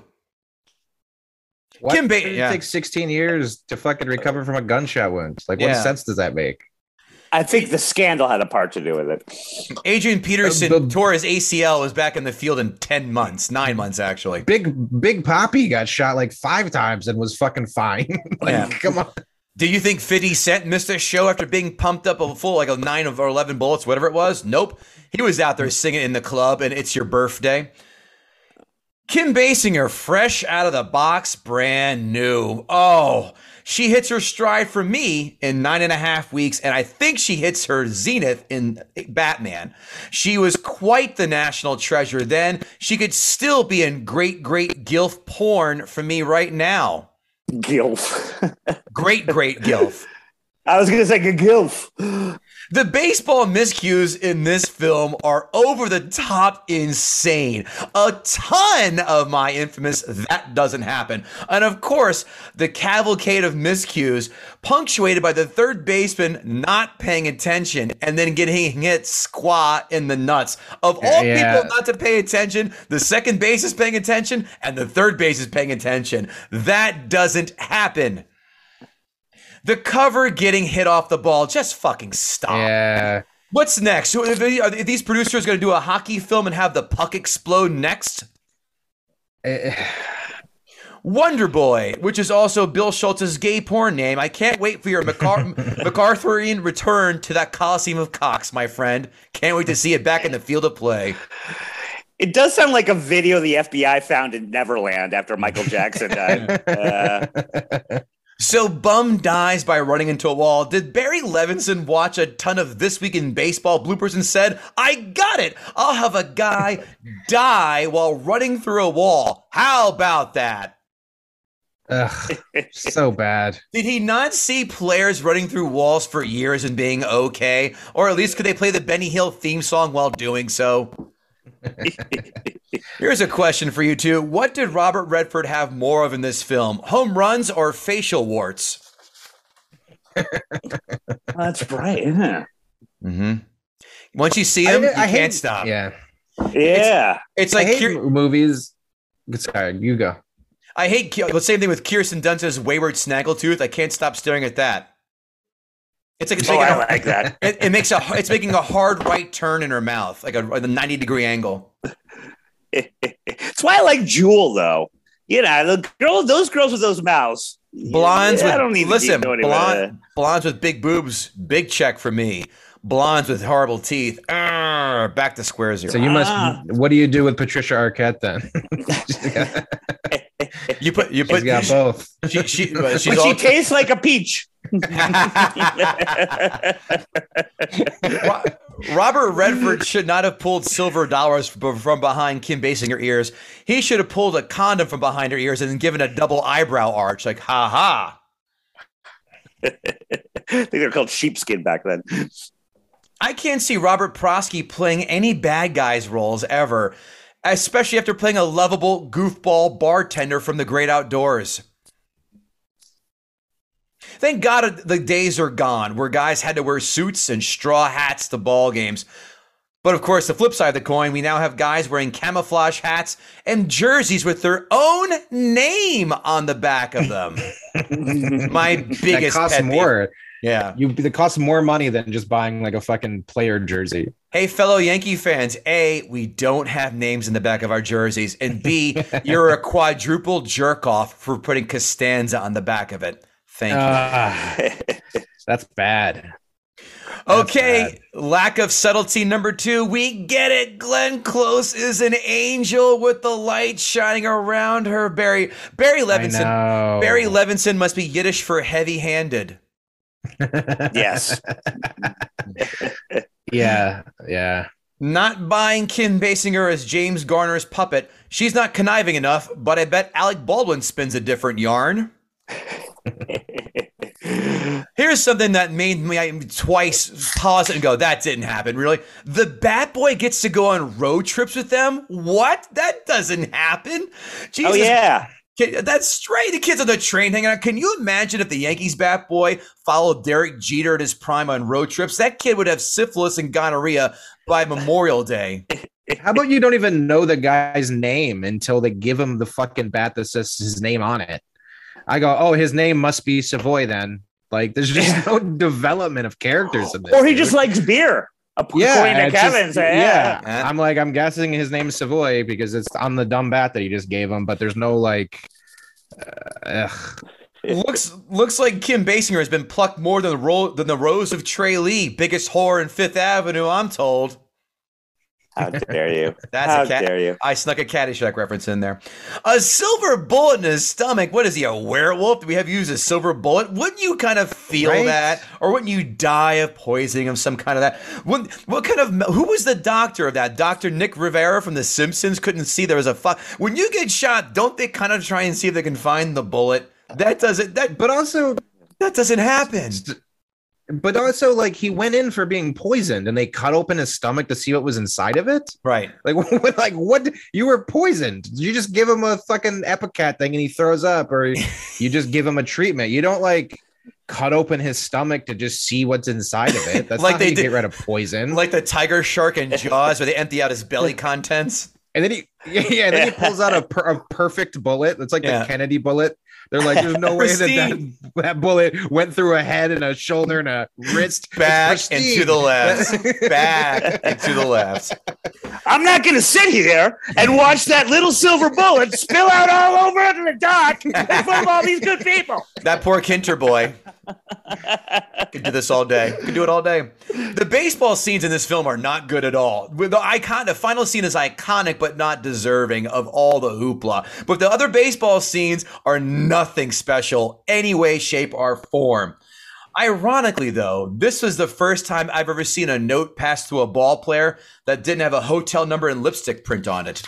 Why Kim Ba- did it yeah. take 16 years to fucking recover from a gunshot wound? Like, what Yeah. sense does that make? I think the scandal had a part to do with it. Adrian Peterson Uh, the- tore his ACL. Was back in the field in ten months, nine months actually. Big Big Papi got shot like five times and was fucking fine. like, Yeah. come on. Do you think 50 Cent missed a show after being pumped up a full like a nine of or 11 bullets, whatever it was? Nope. He was out there singing in the club and it's your birthday. Kim Basinger, fresh out of the box, brand new. Oh, she hits her stride for me in nine and a half weeks, and I think she hits her zenith in Batman. She was quite the national treasure then. She could still be in great, great gilf porn for me right now. Gilf. Great, great gilf. I was gonna say gilf. The baseball miscues in this film are over the top insane. A ton of my infamous that doesn't happen. And of course, the cavalcade of miscues punctuated by the third baseman not paying attention and then getting hit squat in the nuts. Of all Yeah. people not to pay attention, the second base is paying attention and the third base is paying attention. That doesn't happen. The cover getting hit off the ball, just fucking stop. Yeah. What's next? Are these producers going to do a hockey film and have the puck explode next? Eh, Wonder Boy, which is also Bill Schultz's gay porn name. I can't wait for your MacAr- MacArthurian return to that Coliseum of Cocks, my friend. Can't wait to see it back in the field of play. It does sound like a video the FBI found in Neverland after Michael Jackson died. Uh, So Bump dies by running into a wall. Did Barry Levinson watch a ton of This Week in Baseball bloopers and said, I got it. I'll have a guy die while running through a wall. How about that? Ugh, so bad. Did he not see players running through walls for years and being okay? Or at least could they play the Benny Hill theme song while doing so? Here's a question for you two. What did Robert Redford have more of in this film? Home runs or facial warts? That's right. Yeah. Mm-hmm. Once you see him, I- you I can't hate- stop. Yeah. Yeah. It's I like hate Kier- movies. Sorry, you go. I hate Ki- the same thing with Kirsten Dunst's wayward snaggletooth. I can't stop staring at that. It's like it's Oh, making I a, like that. It, it makes a it's making a hard right turn in her mouth, like a, a ninety degree angle. It's why I like Jewel, though. You know, the girl, those girls with those mouths. Blondes Yeah, with I don't need listen, to blonde, blondes with big boobs, big check for me. Blondes with horrible teeth, Arr, back to square zero. So you must. Ah. What do you do with Patricia Arquette then? you put you She's put got both. She, she, she's But all, she tastes like a peach. Robert Redford should not have pulled silver dollars from from behind Kim Basinger ears. He should have pulled a condom from behind her ears and given a double eyebrow arch, like ha ha. I think they're called sheepskin back then. I can't see Robert Prosky playing any bad guys roles ever, especially after playing a lovable goofball bartender from the great outdoors. Thank God the days are gone where guys had to wear suits and straw hats to ball games. But of course, the flip side of the coin, we now have guys wearing camouflage hats and jerseys with their own name on the back of them. My biggest That costs pet peeve. Yeah. You that costs more money than just buying like a fucking player jersey. Hey, fellow Yankee fans, A, we don't have names in the back of our jerseys. And B, you're a quadruple jerk off for putting Costanza on the back of it. Thank you. Ah, that's bad. okay, lack of subtlety number two. We get it. Glenn Close is an angel with the light shining around her. Barry Barry Levinson. Barry Levinson must be Yiddish for heavy handed. Yes. Yeah, yeah. Not buying Kim Basinger as James Garner's puppet. She's not conniving enough, but I bet Alec Baldwin spins a different yarn. Here's something that made me twice pause and go, that didn't happen, really. The Bat Boy gets to go on road trips with them? What? That doesn't happen. Oh, Jesus. Oh yeah. Kid- That's straight. The kids on the train hanging out. Can you imagine if the Yankees bat boy followed Derek Jeter at his prime on road trips? That kid would have syphilis and gonorrhea by Memorial Day. How about you don't even know the guy's name until they give him the fucking bat that says his name on it? I go, oh, his name must be Savoy then. Like, there's just no development of characters in this. Or he dude. just likes beer. According to it's just- Kevin. so yeah. Yeah. I'm like, I'm guessing his name is Savoy because it's on the dumb bat that he just gave him, but there's no like, uh, ugh. looks looks like Kim Basinger has been plucked more than the ro- than the rose of Tralee, biggest whore in Fifth Avenue. I'm told. How dare you? That's How a cat. dare you? I snuck a Caddyshack reference in there. A silver bullet in his stomach. What is he, a werewolf? Do we have you use a silver bullet? Wouldn't you kind of feel Right? that? Or wouldn't you die of poisoning of some kind of that? What, what kind of, who was the doctor of that? Dr. Nick Riviera from The Simpsons couldn't see there was a fu- When you get shot, don't they kind of try and see if they can find the bullet? That doesn't, that, But also, that doesn't happen. But also, like he went in for being poisoned, and they cut open his stomach to see what was inside of it. Right. Like, what? Like, what? You were poisoned. You just give him a fucking ipecac thing, and he throws up, or you just give him a treatment. You don't like cut open his stomach to just see what's inside of it. That's Like they did- get rid of poison. Like the tiger shark and Jaws where they empty out his belly contents. and then he, yeah, yeah, and then he pulls out a, per, a perfect bullet. It's like Yeah. the Kennedy bullet. They're like, there's no way that, that that bullet went through a head and a shoulder and a wrist. Back and to the left. Back and to the left. I'm not going to sit here and watch that little silver bullet spill out all over the dock in front of all these good people. That poor Kintner boy. Could do this all day. Could do it all day. The baseball scenes in this film are not good at all. The icon, the final scene is iconic, but not deserving of all the hoopla. But the other baseball scenes are nothing special, any way, shape, or form. Ironically, though, this was the first time I've ever seen a note passed to a ball player that didn't have a hotel number and lipstick print on it.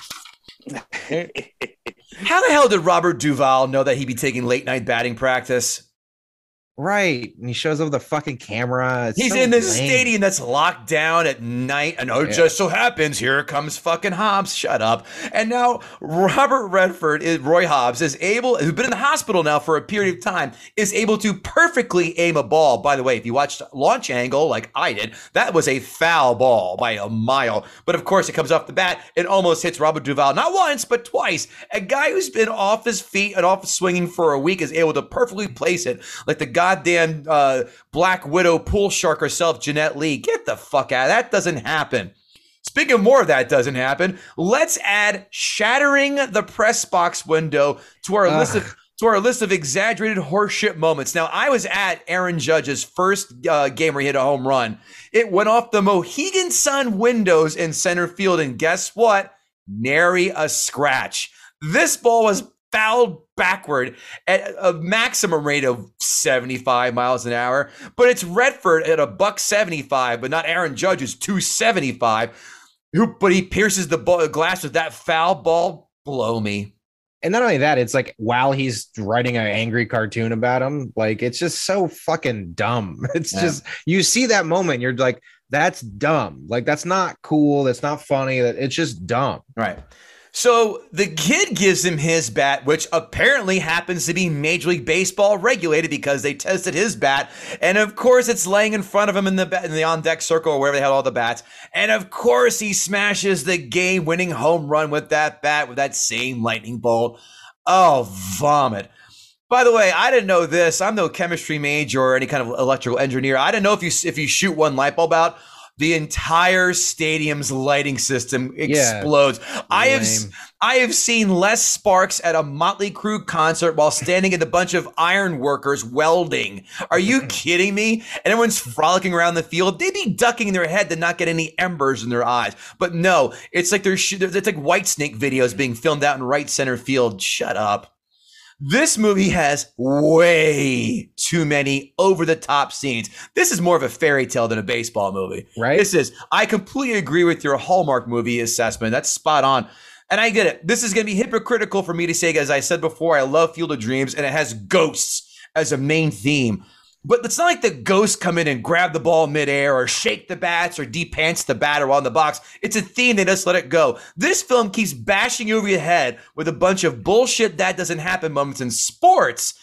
How the hell did Robert Duvall know that he'd be taking late night batting practice? Right. And he shows up with a fucking camera. It's He's so in this lame. stadium that's locked down at night. And oh, it just so happens here comes fucking Hobbs. Shut up. And now Robert Redford, is, Roy Hobbs, is able, who's been in the hospital now for a period of time, is able to perfectly aim a ball. By the way, if you watched Launch Angle like I did, that was a foul ball by a mile. But of course, it comes off the bat and almost hits Robert Duvall, not once, but twice. A guy who's been off his feet and off swinging for a week is able to perfectly place it like the goddamn uh, Black Widow pool shark herself, Jeanette Lee. Get the fuck out. That doesn't happen. Speaking of more of that doesn't happen, let's add shattering the press box window to our list of to our list of exaggerated horseshit moments. Now, I was at Aaron Judge's first uh, game where he hit a home run. It went off the Mohegan Sun windows in center field, and guess what? Nary a scratch. This ball was fouled backward at a maximum rate of 75 miles an hour, but it's Redford at a buck 75, but not Aaron Judge who's 275. Who, but he pierces the ball, glass with that foul ball. Blow me. And not only that, it's like while he's writing an angry cartoon about him, like it's just so fucking dumb. It's Yeah. just you see that moment, you're like, that's dumb. Like that's not cool. That's not funny. That it's just dumb. Right. So the kid gives him his bat, which apparently happens to be Major League Baseball regulated because they tested his bat, and of course it's laying in front of him in the in the on deck circle or wherever they had all the bats, and of course he smashes the game-winning home run with that bat with that same lightning bolt. Oh, vomit! By the way, I didn't know this. I'm no chemistry major or any kind of electrical engineer. I didn't know if you if you shoot one light bulb out, the entire stadium's lighting system explodes. I have. I have seen less sparks at a Motley Crue concert while standing in a bunch of iron workers welding. Are you kidding me? And everyone's frolicking around the field. They'd be ducking their head to not get any embers in their eyes. But no, it's like there's it's like Whitesnake videos being filmed out in right center field. Shut up. This movie has way too many over the top scenes. This is more of a fairy tale than a baseball movie. Right. This is, I completely agree with your Hallmark movie assessment. That's spot on. And I get it. This is going to be hypocritical for me to say, as I said before, I love Field of Dreams and it has ghosts as a main theme. But it's not like the ghosts come in and grab the ball midair or shake the bats or deep pants the batter in the box. It's a theme. They just let it go. This film keeps bashing you over your head with a bunch of bullshit that doesn't happen moments in sports.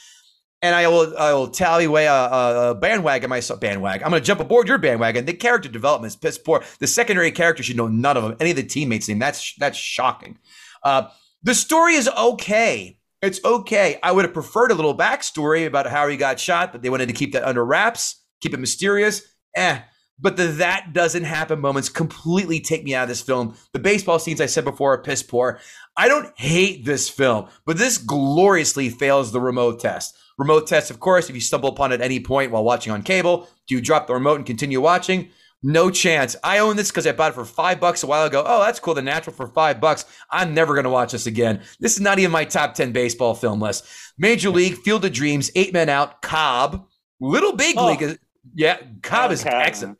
And I will I will tally away a, a, bandwagon myself. Bandwagon. I'm going to jump aboard your bandwagon. The character development is piss poor. The secondary characters should know none of them. Any of the teammates name. That's that's shocking. Uh, the story is okay. It's okay. I would have preferred a little backstory about how he got shot, but they wanted to keep that under wraps, keep it mysterious. Eh. But the that doesn't happen moments completely take me out of this film. The baseball scenes I said before are piss poor. I don't hate this film, but this gloriously fails the remote test. Remote test, of course, if you stumble upon it at any point while watching on cable, do you drop the remote and continue watching? No chance. I own this because I bought it for five bucks a while ago. Oh, that's cool. The natural for five bucks. I'm never going to watch this again. This is not even my top 10 baseball film list. Major League, Field of Dreams, Eight Men Out, Cobb, Little Big Oh. League. Yeah, Cobb is excellent.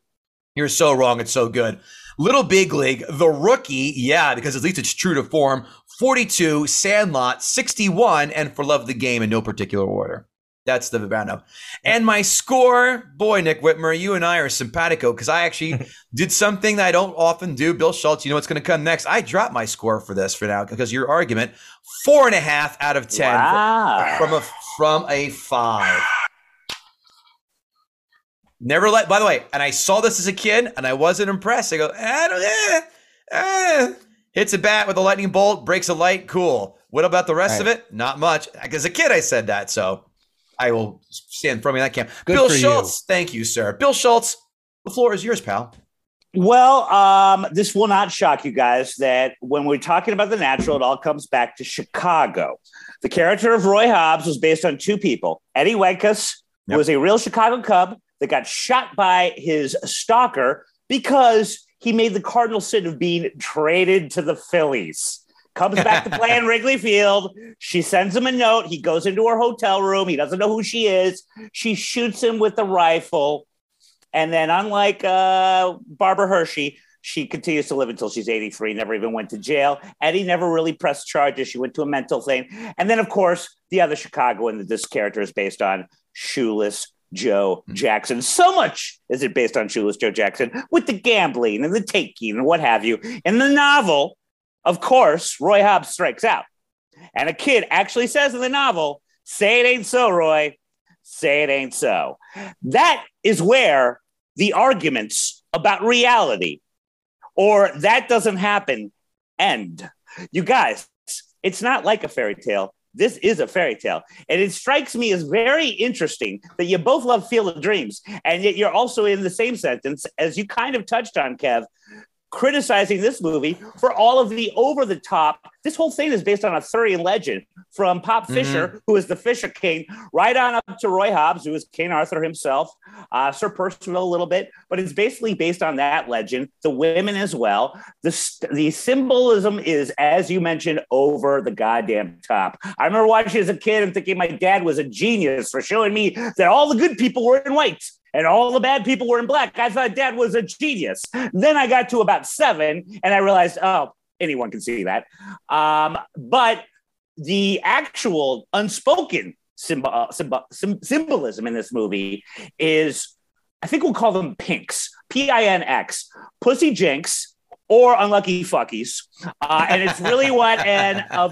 You're so wrong. It's so good. Little Big League, The Rookie, yeah, because at least it's true to form. 42, Sandlot, 61, and For Love of the Game in no particular order. That's the roundup. And my score, boy, Nick Whitmer, you and I are simpatico because I actually did something that I don't often do. Bill Schultz, you know what's going to come next. I dropped my score for this for now because your argument, four and a half out of ten Wow. from a from a five. Never let. By the way, and I saw this as a kid, and I wasn't impressed. I go, I don't, eh, eh. hits a bat with a lightning bolt, breaks a light, cool. What about the rest of it? Not much. As a kid, I said that, so I will stand firmly in that camp. Good Bill for you. Schultz, thank you, sir. Bill Schultz, the floor is yours, pal. Well, um, this will not shock you guys that when we're talking about the natural, it all comes back to Chicago. The character of Roy Hobbs was based on two people. Eddie Waitkus Yep. was a real Chicago Cub that got shot by his stalker because he made the cardinal sin of being traded to the Phillies. Comes back to play in Wrigley Field. She sends him a note. He goes into her hotel room. He doesn't know who she is. She shoots him with the rifle. And then, unlike uh, Barbara Hershey, She continues to live until she's 83, never even went to jail. Eddie never really pressed charges. She went to a mental thing. And then, of course, the other Chicagoan that this character is based on, Shoeless Joe Hmm. Jackson. So much is it based on Shoeless Joe Jackson with the gambling and the taking and what have you. In the novel, of course, Roy Hobbs strikes out. And a kid actually says in the novel, say it ain't so, Roy. Say it ain't so. That is where the arguments about reality or that doesn't happen end. You guys, it's not like a fairy tale. This is a fairy tale. And it strikes me as very interesting that you both love Field of Dreams, and yet you're also in the same sentence, as you kind of touched on, Kev, criticizing this movie for all of the over the top. This whole thing is based on a Arthurian legend from Pop Fisher, who is the Fisher King, right on up to Roy Hobbs, who is King Arthur himself, uh, Sir Percival a little bit, but it's basically based on that legend. The women as well. The the symbolism is, as you mentioned, over the goddamn top. I remember watching as a kid and thinking my dad was a genius for showing me that all the good people were in white and all the bad people were in black. I thought dad was a genius. Then I got to about seven and I realized, oh, anyone can see that. Um, but the actual unspoken uh, symbol, symbolism in this movie is, I think we'll call them pinks, P I N X, pussy jinx. Or unlucky fuckies, uh, and it's really what an a,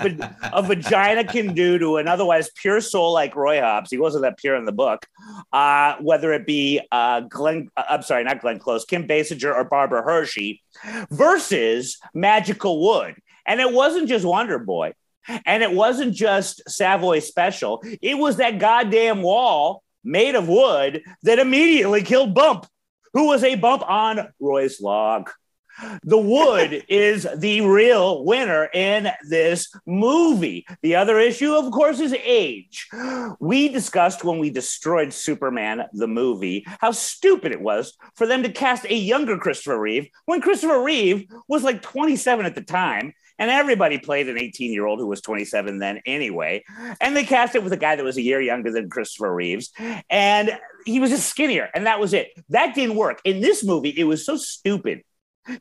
a vagina can do to an otherwise pure soul like Roy Hobbs. He wasn't that pure in the book, uh, whether it be uh, Glenn, uh, I'm sorry, not Glenn Close, Kim Basinger or Barbara Hershey, versus Magical Wood. And it wasn't just Wonder Boy, and it wasn't just Savoy Special. It was that goddamn wall made of wood that immediately killed Bump, who was a bump on Roy's log. The wood is the real winner in this movie. The other issue, of course, is age. We discussed when we destroyed Superman, the movie, how stupid it was for them to cast a younger Christopher Reeve when Christopher Reeve was like 27 at the time. And everybody played an 18 year old who was 27 then anyway. And they cast it with a guy that was a year younger than Christopher Reeves. And he was just skinnier. And that was it. That didn't work. In this movie, it was so stupid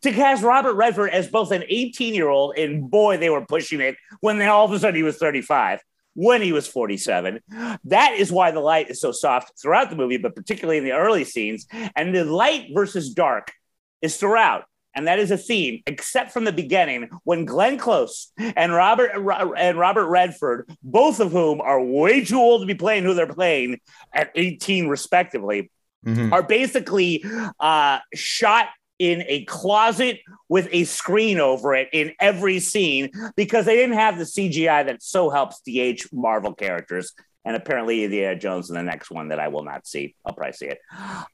to cast Robert Redford as both an 18 year old and boy, they were pushing it when then all of a sudden he was 35 when he was 47. That is why the light is so soft throughout the movie, but particularly in the early scenes. And the light versus dark is throughout. And that is a theme, except from the beginning when Glenn Close and Robert and Robert Redford, both of whom are way too old to be playing who they're playing at 18 respectively, Mhm. are basically uh, shot in a closet with a screen over it in every scene because they didn't have the CGI that so helps de-age Marvel characters. And apparently, Indiana Jones in the next one that I will not see. I'll probably see it.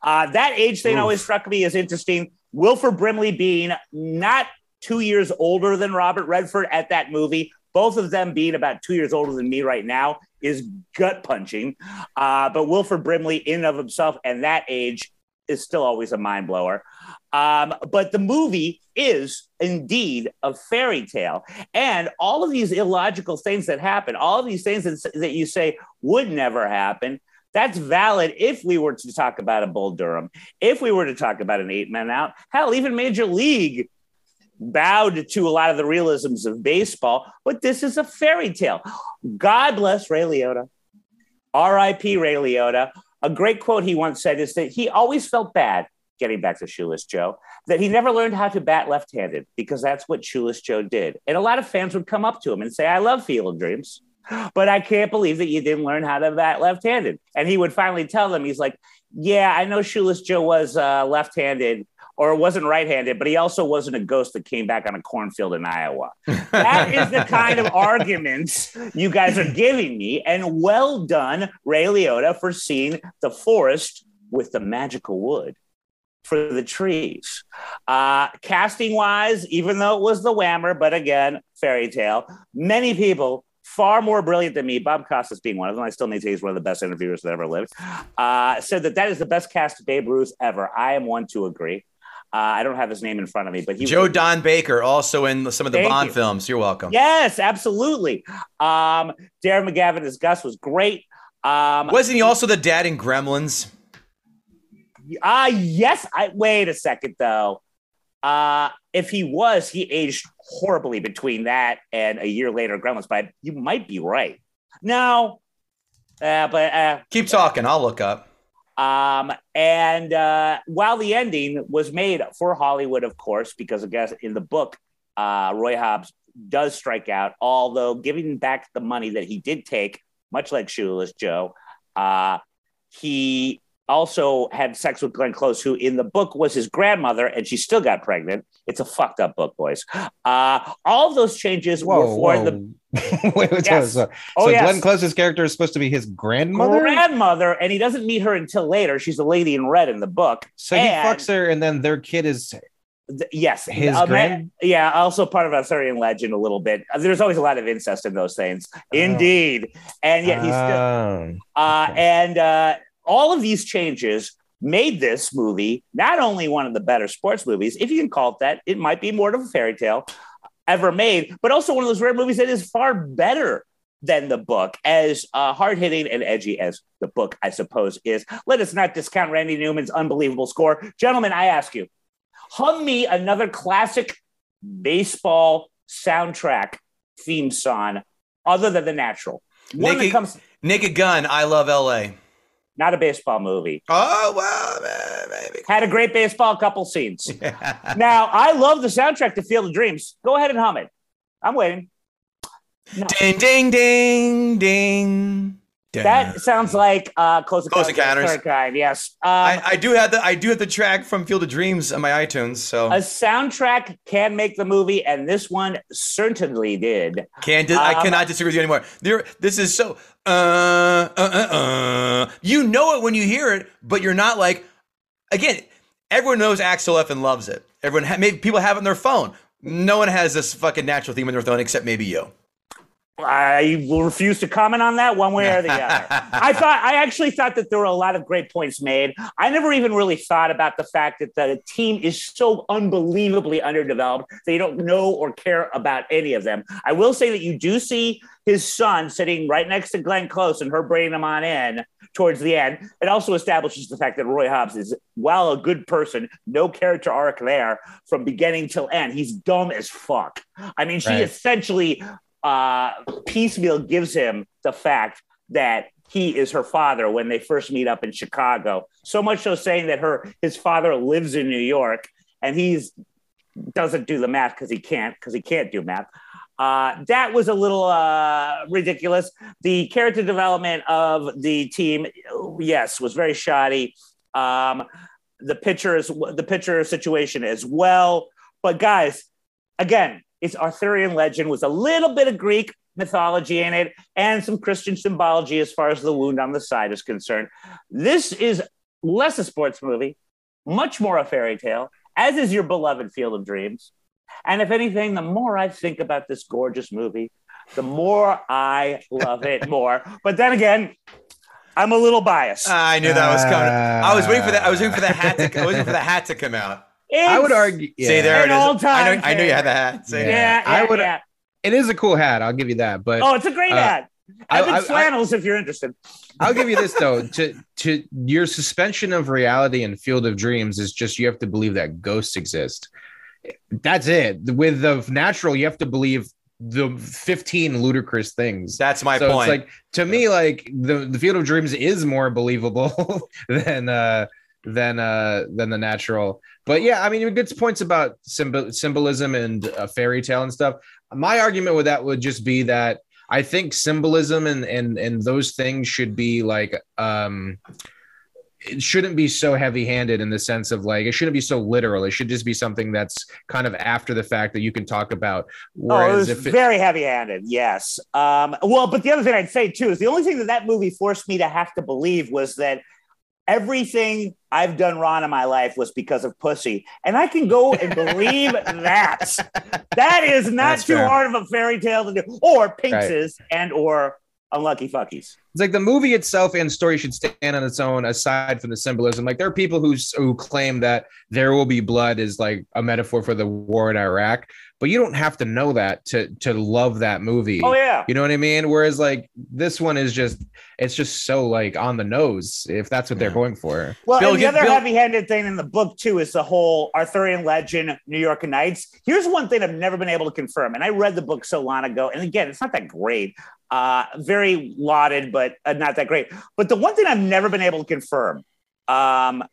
Uh, that age thing always struck me as interesting. Wilford Brimley being not two years older than Robert Redford at that movie, both of them being about two years older than me right now, is gut punching. Uh, but Wilford Brimley, in and of himself, and that age is still always a mind blower. Um, but the movie is indeed a fairy tale. And all of these illogical things that happen, all of these things that, that you say would never happen, that's valid if we were to talk about a Bull Durham, if we were to talk about an eight man out. Hell, even Major League bowed to a lot of the realisms of baseball, but this is a fairy tale. God bless Ray Liotta. R.I.P. Ray Liotta. A great quote he once said is that he always felt bad, getting back to Shoeless Joe, that he never learned how to bat left handed because that's what Shoeless Joe did. And a lot of fans would come up to him and say, I love Field of Dreams, but I can't believe that you didn't learn how to bat left handed. And he would finally tell them, he's like, Yeah, I know Shoeless Joe was uh, left handed or it wasn't right handed, but he also wasn't a ghost that came back on a cornfield in Iowa. That is the kind of arguments you guys are giving me. And well done, Ray Liotta, for seeing the forest with the magical wood for the trees. Uh, casting wise, even though it was the Whammer, but again, fairy tale, many people far more brilliant than me, Bob Costas being one of them, I still need to say he's one of the best interviewers that ever lived, uh, said that that is the best cast of Babe Ruth ever. I am one to agree. Uh, I don't have his name in front of me, but he Joe Don Baker, also in some of the Bond you. films. You're welcome. Yes, absolutely. Um, Darren McGavin as Gus was great. Um, Wasn't he also the dad in Gremlins? Ah, yes. I wait a second though. Uh, if he was, he aged horribly between that and a year later, Gremlins. But you might be right. No, uh, but uh, Keep talking. I'll look up. Um, and uh, while the ending was made for Hollywood, of course, because I guess in the book, uh, Roy Hobbs does strike out, although giving back the money that he did take, much like Shoeless Joe, uh, he also had sex with Glenn Close, who in the book was his grandmother, and she still got pregnant. It's a fucked up book, boys. Uh, all of those changes were Whoa, for whoa. the wait, wait, Yes. so, Oh, so yes. Glenn Close's character is supposed to be his grandmother. grandmother, and he doesn't meet her until later. She's the lady in red in the book. so he fucks her, and then their kid is Th- yes, His Uh, grand- yeah, also part of Arthurian legend a little bit. Uh, There's always a lot of incest in those things, Oh. indeed, and yet he's still. Oh. Uh, okay. and uh, all of these changes made this movie not only one of the better sports movies, if you can call it that. It might be more of a fairy tale ever made, but also one of those rare movies that is far better than the book, as uh, hard hitting and edgy as the book, I suppose, is. Let us not discount Randy Newman's unbelievable score. Gentlemen, I ask you, hum me another classic baseball soundtrack theme song other than the natural. One that Naked, comes, Naked Gun. I love L.A. not a baseball movie. Oh well, maybe. Had a great baseball couple scenes. now, I love the soundtrack to Field of Dreams. Go ahead and hum it. I'm waiting. ding, ding, ding, ding. That sounds like uh, Close Close Encounters. of Encounters. Third Kind. Yes. Um, I, I do have the I do have the track from Field of Dreams on my iTunes, so a soundtrack can make the movie, and this one certainly did. can't I um, cannot disagree with you anymore. There, this is so uh, uh uh uh. You know it when you hear it, but you're not like. Again, everyone knows Axel F and loves it. Everyone, ha- maybe people have it on their phone. No one has this fucking natural theme on their phone except maybe you. I will refuse to comment on that one way or the other. I thought I actually thought that there were a lot of great points made. I never even really thought about the fact that the team is so unbelievably underdeveloped. They don't know or care about any of them. I will say that you do see his son sitting right next to Glenn Close and her bringing him on in towards the end. It also establishes the fact that Roy Hobbs is, while a good person, no character arc there from beginning till end. He's dumb as fuck. I mean, she Right. essentially uh, piecemeal gives him the fact that he is her father when they first meet up in Chicago. So much so saying that her his father lives in New York and he's doesn't do the math because he can't because he can't do math. Uh, that was a little uh, ridiculous. The character development of the team, yes, was very shoddy. Um, the pitcher is the pitcher situation as well. But guys, again, it's Arthurian legend with a little bit of Greek mythology in it and some Christian symbology as far as the wound on the side is concerned. This is less a sports movie, much more a fairy tale, as is your beloved Field of Dreams. And if anything, the more I think about this gorgeous movie, the more I love it more. But then again, I'm a little biased. I knew that was coming. I was waiting for that. I was waiting for the hat to. I was waiting for the hat to come out. I would argue. Yeah. See there An it is. I all-time know. I knew you had the hat. See? Yeah, yeah, I would- yeah. It is a cool hat. I'll give you that. But Oh, it's a great Uh, ad. I- Evan I- I- Flannels, if you're interested. I'll give you this though. To to your suspension of reality and Field of Dreams is just you have to believe that ghosts exist. That's it. With the natural, you have to believe the 15 ludicrous things. That's my so point. it's like to me, like the, the Field of Dreams is more believable than uh than uh than the natural. But yeah, I mean, you good points about symbol symbolism and uh, fairy tale and stuff. My argument with that would just be that I think symbolism and and and those things should be like um it shouldn't be so heavy-handed in the sense of like it shouldn't be so literal. It should just be something that's kind of after the fact that you can talk about. Oh, it was if it, very heavy-handed. Yes. Um, well, but the other thing I'd say too is the only thing that that movie forced me to have to believe was that everything I've done wrong in my life was because of pussy, and I can go and believe that. That is not That's too fair. hard of a fairy tale to do, or Right. pinkses and or unlucky fuckies. It's like the movie itself and story should stand on its own aside from the symbolism. Like there are people who who claim that there will be blood is like a metaphor for the war in Iraq, but you don't have to know that to to love that movie. Oh yeah. You know what I mean? Whereas like this one is just it's just so like on the nose if that's what they're going for. Well, Bill, and the get- other Bill- heavy-handed thing in the book too is the whole Arthurian legend, New York Knights. Here's one thing I've never been able to confirm, and I read the book so long ago, and again, it's not that great. Uh, very lauded, but uh, not that great. But the one thing I've never been able to confirm, um,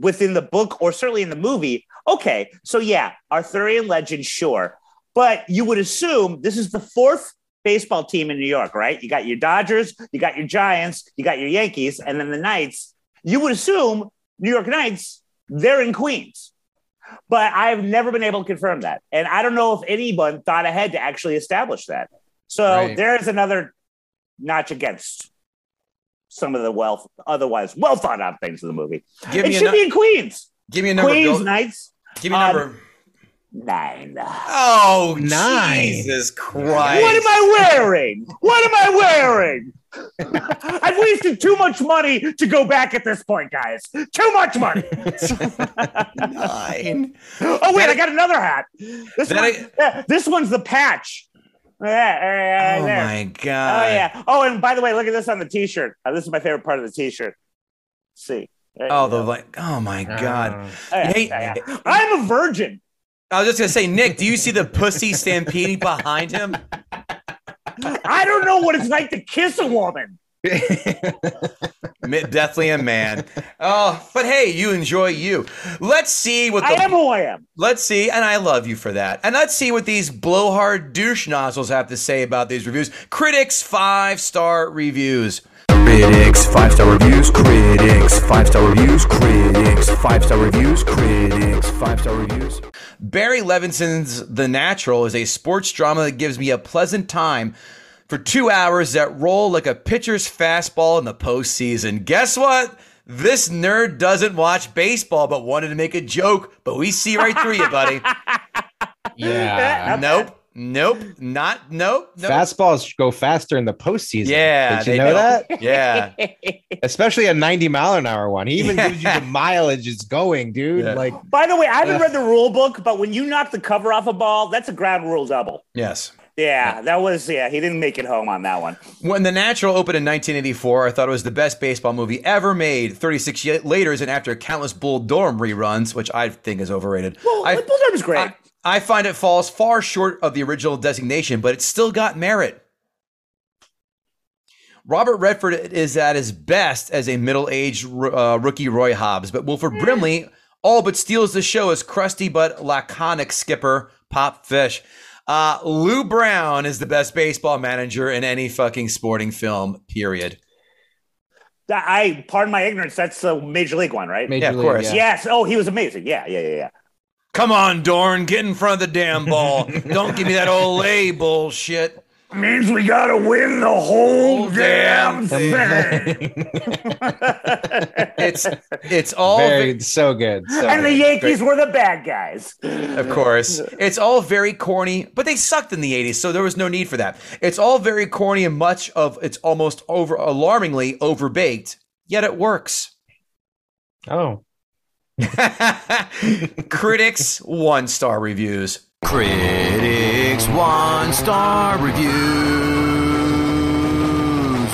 within the book or certainly in the movie, okay, so yeah, Arthurian legend, sure, but you would assume this is the fourth baseball team in New York, right? You got your Dodgers, you got your Giants, you got your Yankees, and then the Knights. You would assume New York Knights, they're in Queens. But I've never been able to confirm that. And I don't know if anyone thought ahead to actually establish that. So Right. there's another notch against some of the well otherwise well thought out things in the movie. Give it me a should nu- be in Queens. Give me a number. Queens Bill. Knights. Give me a um, number. Nine. Oh, Nine. Jesus Christ. What am I wearing? What am I wearing? I've wasted too much money to go back at this point, guys. Too much money. Nine. Oh wait, I got another hat. This, one, I- yeah, this one's the patch. Yeah, yeah, Oh, there. my god! Oh yeah. Oh, and by the way, look at this on the T-shirt. Uh, this is my favorite part of the T-shirt. see. There Oh, the go. like. Oh, my God. Uh, Oh, yeah, Hey- yeah, yeah. I'm a virgin. I was just going to say, Nick, do you see the pussy stampeding behind him? I don't know what it's like to kiss a woman. Mi- Definitely a man. Oh, but hey, you enjoy you. Let's see what I the am who I am. Let's see, and I love you for that. And let's see what these blowhard douche nozzles have to say about these reviews. Critics five star reviews. Critics, five star reviews, critics, five star reviews, critics, five star reviews, critics, five star reviews. Barry Levinson's The Natural is a sports drama that gives me a pleasant time for two hours that roll like a pitcher's fastball in the postseason. Guess what? This nerd doesn't watch baseball but wanted to make a joke, but we see right through you, buddy. yeah. Nope. Nope. Not nope. nope. Fastballs go faster in the postseason. Yeah, Did you know don't. that? Yeah. Especially a 90 mile an hour one. He even gives you the mileage it's going, dude. Yeah. Like, By the way, I haven't Ugh. read the rule book, but when you knock the cover off a ball, that's a ground rule double. Yes. Yeah, that was yeah. He didn't make it home on that one. When The Natural opened in 1984, I thought it was the best baseball movie ever made. 36 years later, and after countless Bull Durham reruns, which I think is overrated. Well, I, Bull Durham's great. I, I find it falls far short of the original designation, but it's still got merit. Robert Redford is at his best as a middle-aged uh, rookie Roy Hobbs, but Wilford Brimley all but steals the show as crusty but laconic skipper Pop Fish. Uh, Lou Brown is the best baseball manager in any fucking sporting film. Period. I pardon my ignorance. That's the major league one, right? Major Yeah, of League, course. yeah. Yes. Oh, he was amazing. Yeah, yeah, yeah, yeah. Come on, Dorn, get in front of the damn ball. Don't give me that Olay bullshit. Means we gotta win the whole damn damn thing. It's it's all Very, so good. So and the good. Yankees were the bad guys. Of course. It's all very corny, but they sucked in the 80s, so there was no need for that. It's all very corny and much of it's almost over alarmingly overbaked, yet it works. Oh. Critics one star reviews. Critics, one star reviews.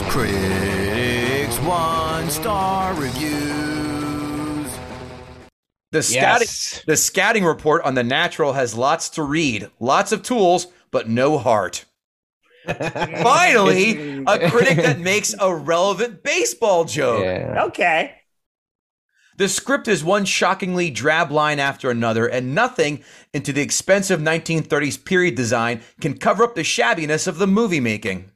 Critics, one star reviews. The scouting Yes. the scouting report on the natural has lots to read, lots of tools, but no heart. Finally, a critic that makes a relevant baseball joke. Yeah. Okay. The script is one shockingly drab line after another, and nothing into the expensive 1930s period design can cover up the shabbiness of the movie making.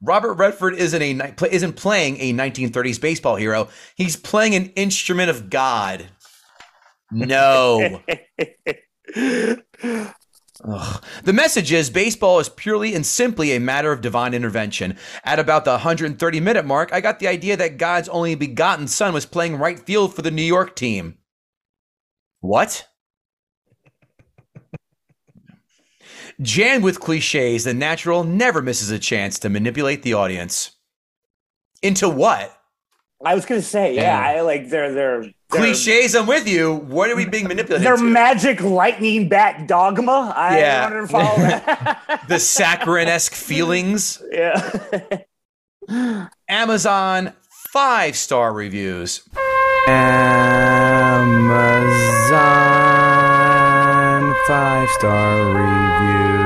Robert Redford isn't a isn't playing a 1930s baseball hero. He's playing an instrument of God. No. Ugh. The message is baseball is purely and simply a matter of divine intervention. At about the 130 minute mark, I got the idea that God's only begotten son was playing right field for the New York team. What? Jammed with cliches, The Natural never misses a chance to manipulate the audience. Into what? I was gonna say, yeah, I like they're they're, they're Cliches, I'm with you. What are we being manipulated Their to? magic lightning bat dogma. I Yeah. wanted to follow that. the saccharine esque feelings. yeah. Amazon five star reviews. Amazon five star reviews.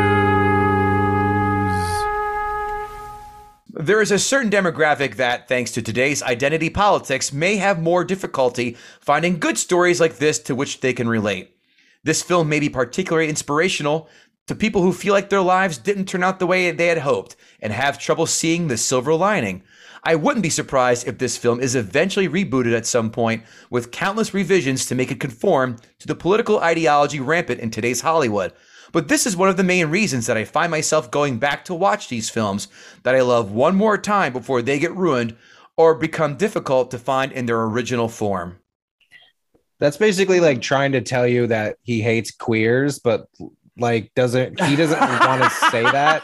There is a certain demographic that, thanks to today's identity politics, may have more difficulty finding good stories like this to which they can relate. This film may be particularly inspirational to people who feel like their lives didn't turn out the way they had hoped and have trouble seeing the silver lining. I wouldn't be surprised if this film is eventually rebooted at some point with countless revisions to make it conform to the political ideology rampant in today's Hollywood. But this is one of the main reasons that I find myself going back to watch these films that I love one more time before they get ruined or become difficult to find in their original form. That's basically like trying to tell you that he hates queers, but like doesn't he doesn't want to say that?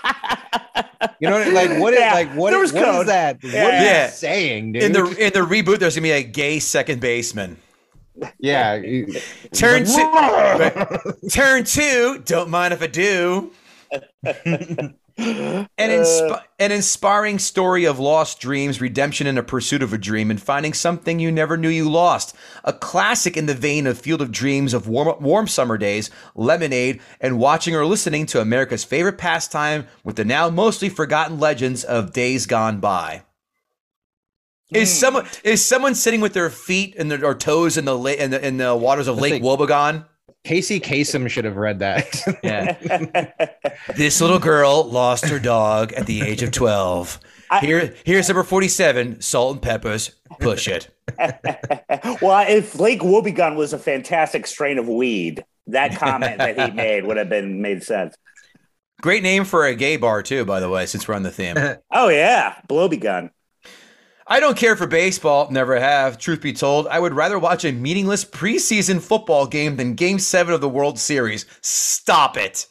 You know, what I- like what is Yeah, like what there is was what is code. that? What Yeah. are you Yeah. saying, dude? In the in the reboot, there's gonna be a gay second baseman. Yeah, Turn two, turn two. Don't mind if I do. An, insp- an inspiring story of lost dreams, redemption in a pursuit of a dream, and finding something you never knew you lost. A classic in the vein of Field of Dreams of warm, warm summer days, Lemonade, and watching or listening to America's favorite pastime with the now mostly forgotten legends of days gone by. Is mm. someone is someone sitting with their feet and their or toes in the la- in the in the waters of Lake like- Wobegon? Casey Kasem should have read that. Yeah. this little girl lost her dog at the age of 12. Here, here's number 47, salt and peppers. Push it. well, if Lake Wobegon was a fantastic strain of weed, that comment that he made would have been made sense. Great name for a gay bar, too, by the way, since we're on the theme. Oh yeah, Blowbegun. I don't care for baseball, never have. Truth be told, I would rather watch a meaningless preseason football game than game seven of the World Series. Stop it.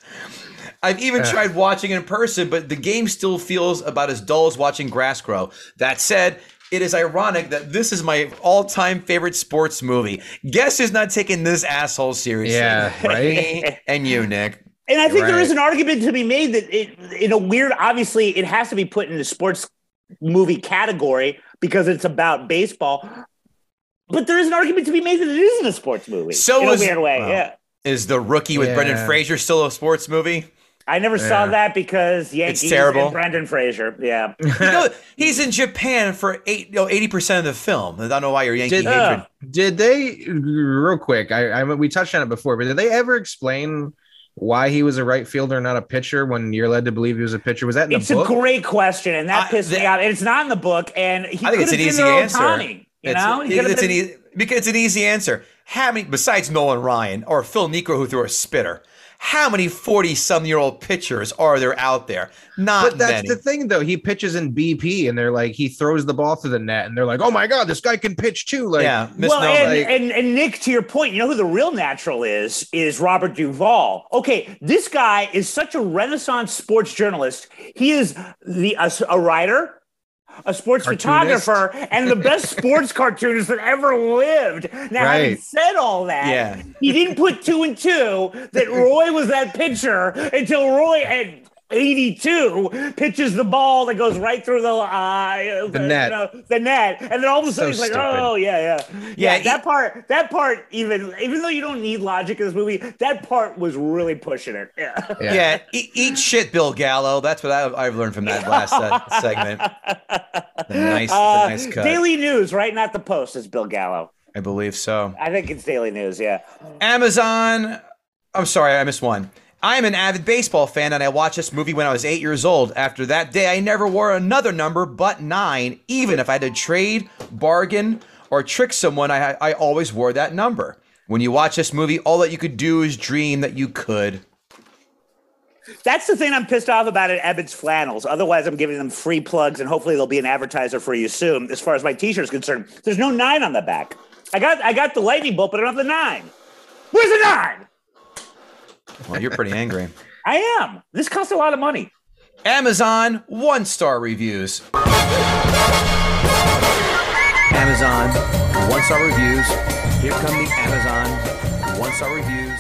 I've even tried watching in person, but the game still feels about as dull as watching grass grow. That said, it is ironic that this is my all-time favorite sports movie. Guess who's not taking this asshole seriously? Yeah, right? And you, Nick. And I think there Right. is an argument to be made that it, in a weird, obviously, it has to be put in the sports movie category because it's about baseball. But there is an argument to be made that it isn't a sports movie. So in was- a weird way. well, yeah, Is the rookie with Yeah. Brendan Fraser still a sports movie? I never saw that because Yankees terrible. and Brendan Fraser. Yeah, You know, he's in Japan for eight, no, 80% of the film. I don't know why you're Yankee Did- hatred. Uh, did they real quick? I, I we touched on it before, but did they ever explain why he was a right fielder, not a pitcher, when you're led to believe he was a pitcher? Was that in it's the book? a great question, and that I- pissed the- me off. It's not in the book, and he I think it's could an have easy been their answer. Ohtani, you it's, know, He it- could have it's an been- e- because it's an easy answer. How many, besides Nolan Ryan or Phil Niekro who threw a spitter, how many 40 some year old pitchers are there out there? Not But that's many. the thing, though. He pitches in BP, and they're like, he throws the ball through the net, and they're like, "Oh my god, this guy can pitch too!" Like, yeah, Miss well, Nolan. and, like- and and Nick, to your point, you know who the real natural is? Is Robert Duvall. Okay, this guy is such a renaissance sports journalist. He is the a, a writer, a sports Cartoonist. photographer, and the best sports cartoonist that ever lived. Now, having Right. said all that, Yeah. he didn't put two and two that Roy was that pitcher until Roy had. 82 pitches the ball that goes right through the uh, The net. you know, the net, and then all of a sudden So he's like, stupid. "Oh yeah, yeah, Yeah, yeah." he- that part, that part, even even though you don't need logic in this movie, that part was really pushing it. Yeah, yeah, e- eat shit, Bill Gallo. That's what I, I've learned from that last uh, segment. The nice, the Uh, nice cut. Daily News, right? Not the Post. Is Bill Gallo? I believe so. I think it's Daily News. Yeah. Amazon. I'm sorry, I missed one. I am an avid baseball fan, and I watched this movie when I was eight years old. After that day, I never wore another number but nine, even if I had to trade, bargain, or trick someone. I I always wore that number. When you watch this movie, all that you could do is dream that you could. That's the thing I'm pissed off about at Ebbets Flannels. Otherwise, I'm giving them free plugs, and hopefully they'll be an advertiser for you soon. As far as my T-shirt is concerned, there's no nine on the back. I got I got the lightning bolt, but I don't have the nine. Where's the nine? Well, you're pretty angry. I am. This costs a lot of money. Amazon one star reviews. Amazon one star reviews. Here come the Amazon one star reviews.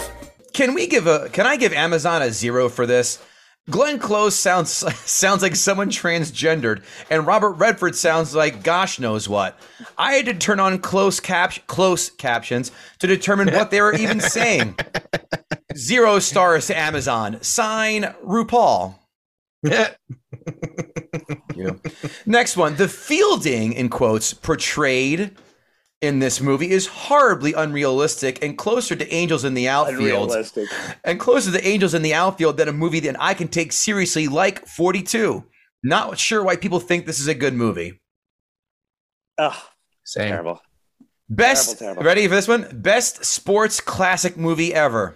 Can we give a? Can I give Amazon a zero for this? Glenn Close sounds sounds like someone transgendered, and Robert Redford sounds like gosh knows what. I had to turn on close cap close captions to determine what they were even saying. Zero stars to Amazon. Sign RuPaul. you. Next one. The fielding, in quotes, portrayed in this movie is horribly unrealistic and closer to Angels in the Outfield. And closer to Angels in the Outfield than a movie that I can take seriously like 42. Not sure why people think this is a good movie. Ugh, Same. terrible. Best, Terrible, terrible. ready for this one? Best sports classic movie ever.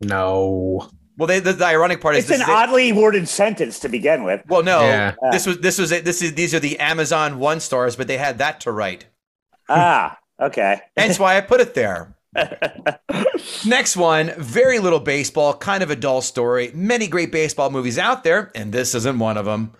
No. Well, they, the, the ironic part is It's this an is- oddly worded sentence to begin with. Well, no, Yeah. this was this was it. this is these are the Amazon one stars, but they had that to write. Ah, okay. Hence why I put it there. Next one, very little baseball, kind of a dull story. Many great baseball movies out there, and this isn't one of them.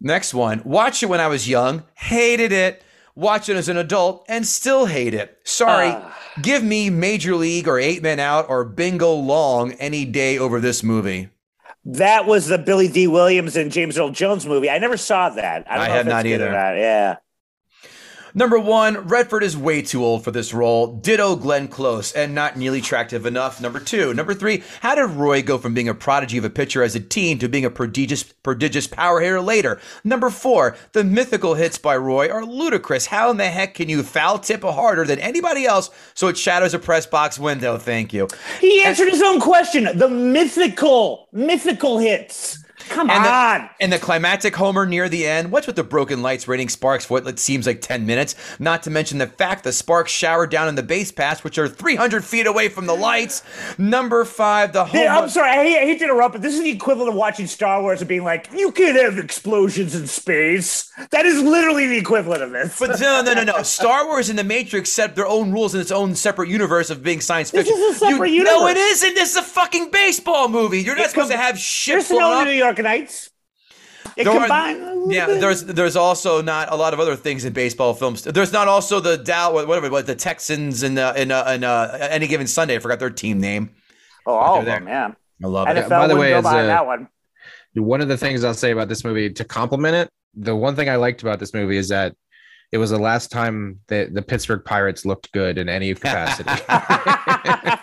Next one, watched it when I was young, hated it. Watched it as an adult and still hate it. Sorry, Ah. give me Major League or Eight Men Out or Bingo Long any day over this movie. That was the Billy Dee Williams and James Earl Jones movie. I never saw that. I, don't I know have not either. Yeah. Number one, Redford is way too old for this role. Ditto Glenn Close and not nearly attractive enough. Number two. Number three, how did Roy go from being a prodigy of a pitcher as a teen to being a prodigious prodigious power hitter later? Number four, the mythical hits by Roy are ludicrous. How in the heck can you foul tip harder than anybody else so it shatters a press box window? Thank you. He answered his own question. The mythical, mythical hits. Come And the, on. and the climactic homer near the end. What's with the broken lights raining sparks for what it seems like 10 minutes? Not to mention the fact the sparks showered down in the base pass, which are 300 feet away from the lights. Number five, the home. Yeah, I'm sorry. I hate, I hate to interrupt, but this is the equivalent of watching Star Wars and being like, "You can't have explosions in space." That is literally the equivalent of this. But no, no, no, no. Star Wars and The Matrix set their own rules in its own separate universe of being science fiction. This is a separate you, No, it universe. isn't. This is a fucking baseball movie. You're not It supposed com- to have shit There's no up. New York Knights. It There are- combined. yeah, there's there's also not a lot of other things in baseball films. There's not also the Dow whatever what the Texans and uh, in uh, in uh, any given Sunday. I forgot their team name. Oh, all of They're them, yeah. I love NFL it. by the way, go as a- that one. One of the things I'll say about this movie to compliment it, the one thing I liked about this movie is that it was the last time that the Pittsburgh Pirates looked good in any capacity.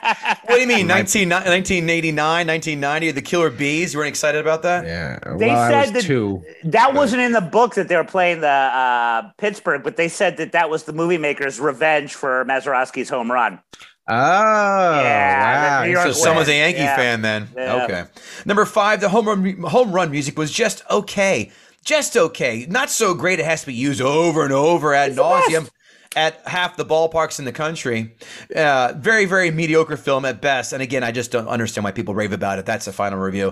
What do you mean? 19, 1989, 1990, the Killer Bees? You weren't excited about that? yeah. They well, I said was that- two. That wasn't in the book that they were playing the uh, Pittsburgh, but they said that that was the movie maker's revenge for Mazeroski's home run. Oh, Yeah, wow. the New York So someone's a Yankee yeah. fan then. Yeah. Okay. Number five, the home run, home run music was just okay. Just okay. Not so great it has to be used over and over ad It's nauseam at half the ballparks in the country. Uh, very, very mediocre film at best. And again, I just don't understand why people rave about it. That's the final review.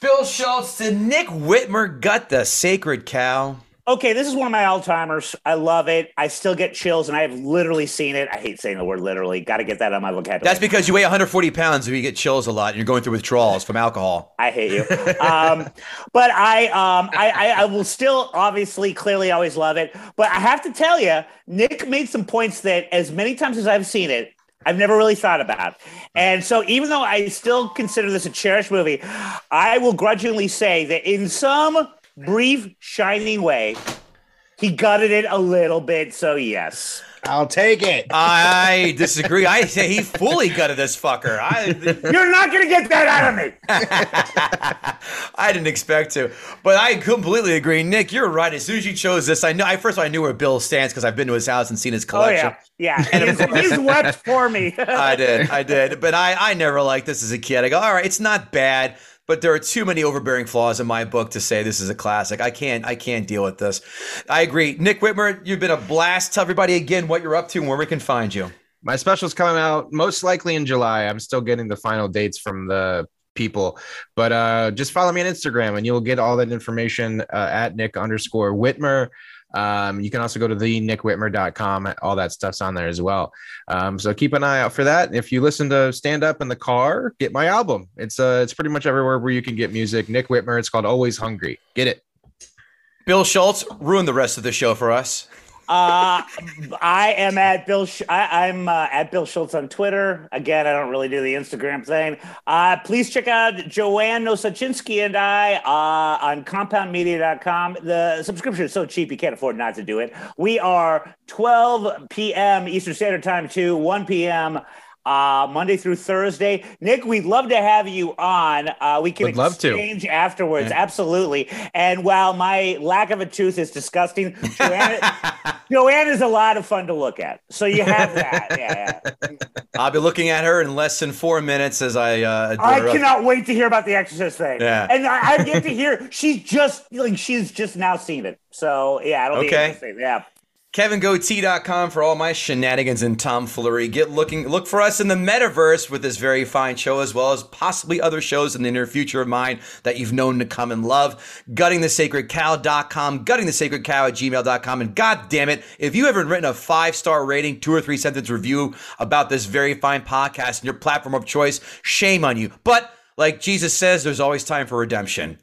Bill Schultz, did Nick Whitmer gut the sacred cow? Okay, this is one of my all timers. I love it. I still get chills, and I have literally seen it. I hate saying the word literally. Got to get that on my vocabulary. That's because you weigh 140 pounds and you get chills a lot and you're going through withdrawals from alcohol. I hate you. Um, but I, um, I, I, I will still obviously, clearly, always love it. But I have to tell you, Nick made some points that, as many times as I've seen it, I've never really thought about. And so, even though I still consider this a cherished movie, I will grudgingly say that in some brief, shiny way, he gutted it a little bit. So, yes. I'll take it. I disagree. I say he fully gutted this fucker. I, You're not going to get that out of me. I didn't expect to, but I completely agree. Nick, you're right. As soon as you chose this, I know. I first of all, I knew where Bill stands because I've been to his house and seen his collection. Oh, collection. yeah. Yeah. He's, he's wept for me. I did, I did. But I, I never liked this as a kid. I go, all right, it's not bad, but there are too many overbearing flaws in my book to say this is a classic. I can't, I can't deal with this. I agree. Nick Whitmer, you've been a blast. Tell everybody again what you're up to and where we can find you. My special's coming out most likely in July. I'm still getting the final dates from the people, but uh, just follow me on Instagram and you'll get all that information uh, at Nick underscore Whitmer. Um, you can also go to the nickwhitmer.com. All that stuff's on there as well. Um, so keep an eye out for that. If you listen to stand up in the car, get my album. It's uh, it's pretty much everywhere where you can get music. Nick Whitmer. It's called Always Hungry. Get it. Bill Schultz, ruined the rest of the show for us. Uh, I am at Bill. Sh- I, am uh, at Bill Schultz on Twitter. Again, I don't really do the Instagram thing. Uh, please check out Joanne Nosuchinsky and I uh, on CompoundMedia.com. The subscription is so cheap you can't afford not to do it. We are 12 p.m. Eastern Standard Time to 1 p.m uh, Monday through Thursday. Nick, we'd love to have you on. Uh, we can Would love to. exchange afterwards. Yeah. Absolutely. And while my lack of a tooth is disgusting, Joanne, Joanne is a lot of fun to look at. So you have that. Yeah, yeah. I'll be looking at her in less than four minutes as I. Uh, I cannot up. wait to hear about the Exorcist thing. Yeah. And I, I get to hear she's just like she's just now seen it. So yeah, it'll okay. be interesting. Yeah. KevinGoatee.com for all my shenanigans and tomfoolery. Get looking, look for us in the metaverse with this very fine show, as well as possibly other shows in the near future of mine that you've known to come and love. GuttingTheSacredCow.com, GuttingTheSacredCow at gmail.com. And god damn it, if you haven't written a five star rating, two or three sentence review about this very fine podcast and your platform of choice, shame on you. But like Jesus says, there's always time for redemption.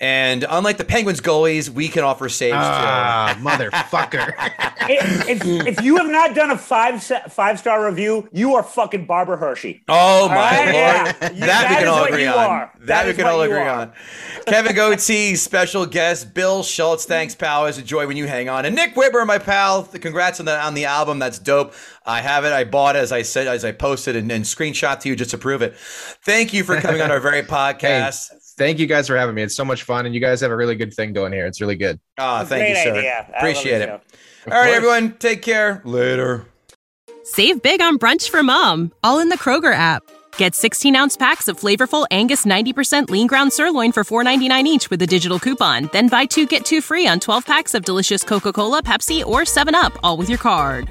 And unlike the Penguins goalies, we can offer saves ah, too. motherfucker. if, if, you have not done a five five star review, you are fucking Barbara Hershey. Oh my right? lord, yeah. that, that, we can all agree on. That, that we can all agree are. on. Kevin Goatee, special guest Bill Schultz. Thanks, pal. It's a joy when you hang on. And Nick Whitmer, my pal. Congrats on the on the album. That's dope. I have it. I bought it as I said as I posted and, and screenshot to you just to prove it. Thank you for coming on our very podcast. Hey thank you guys for having me. It's so much fun, and you guys have a really good thing going here. It's really good. Oh, thank you, sir. Idea. Appreciate it. All right, course. everyone, take care. Later. Save big on brunch for mom, all in the Kroger app. Get 16 ounce packs of flavorful Angus 90% lean ground sirloin for $4.99 each with a digital coupon. Then buy two get two free on 12 packs of delicious Coca Cola, Pepsi, or 7UP, all with your card.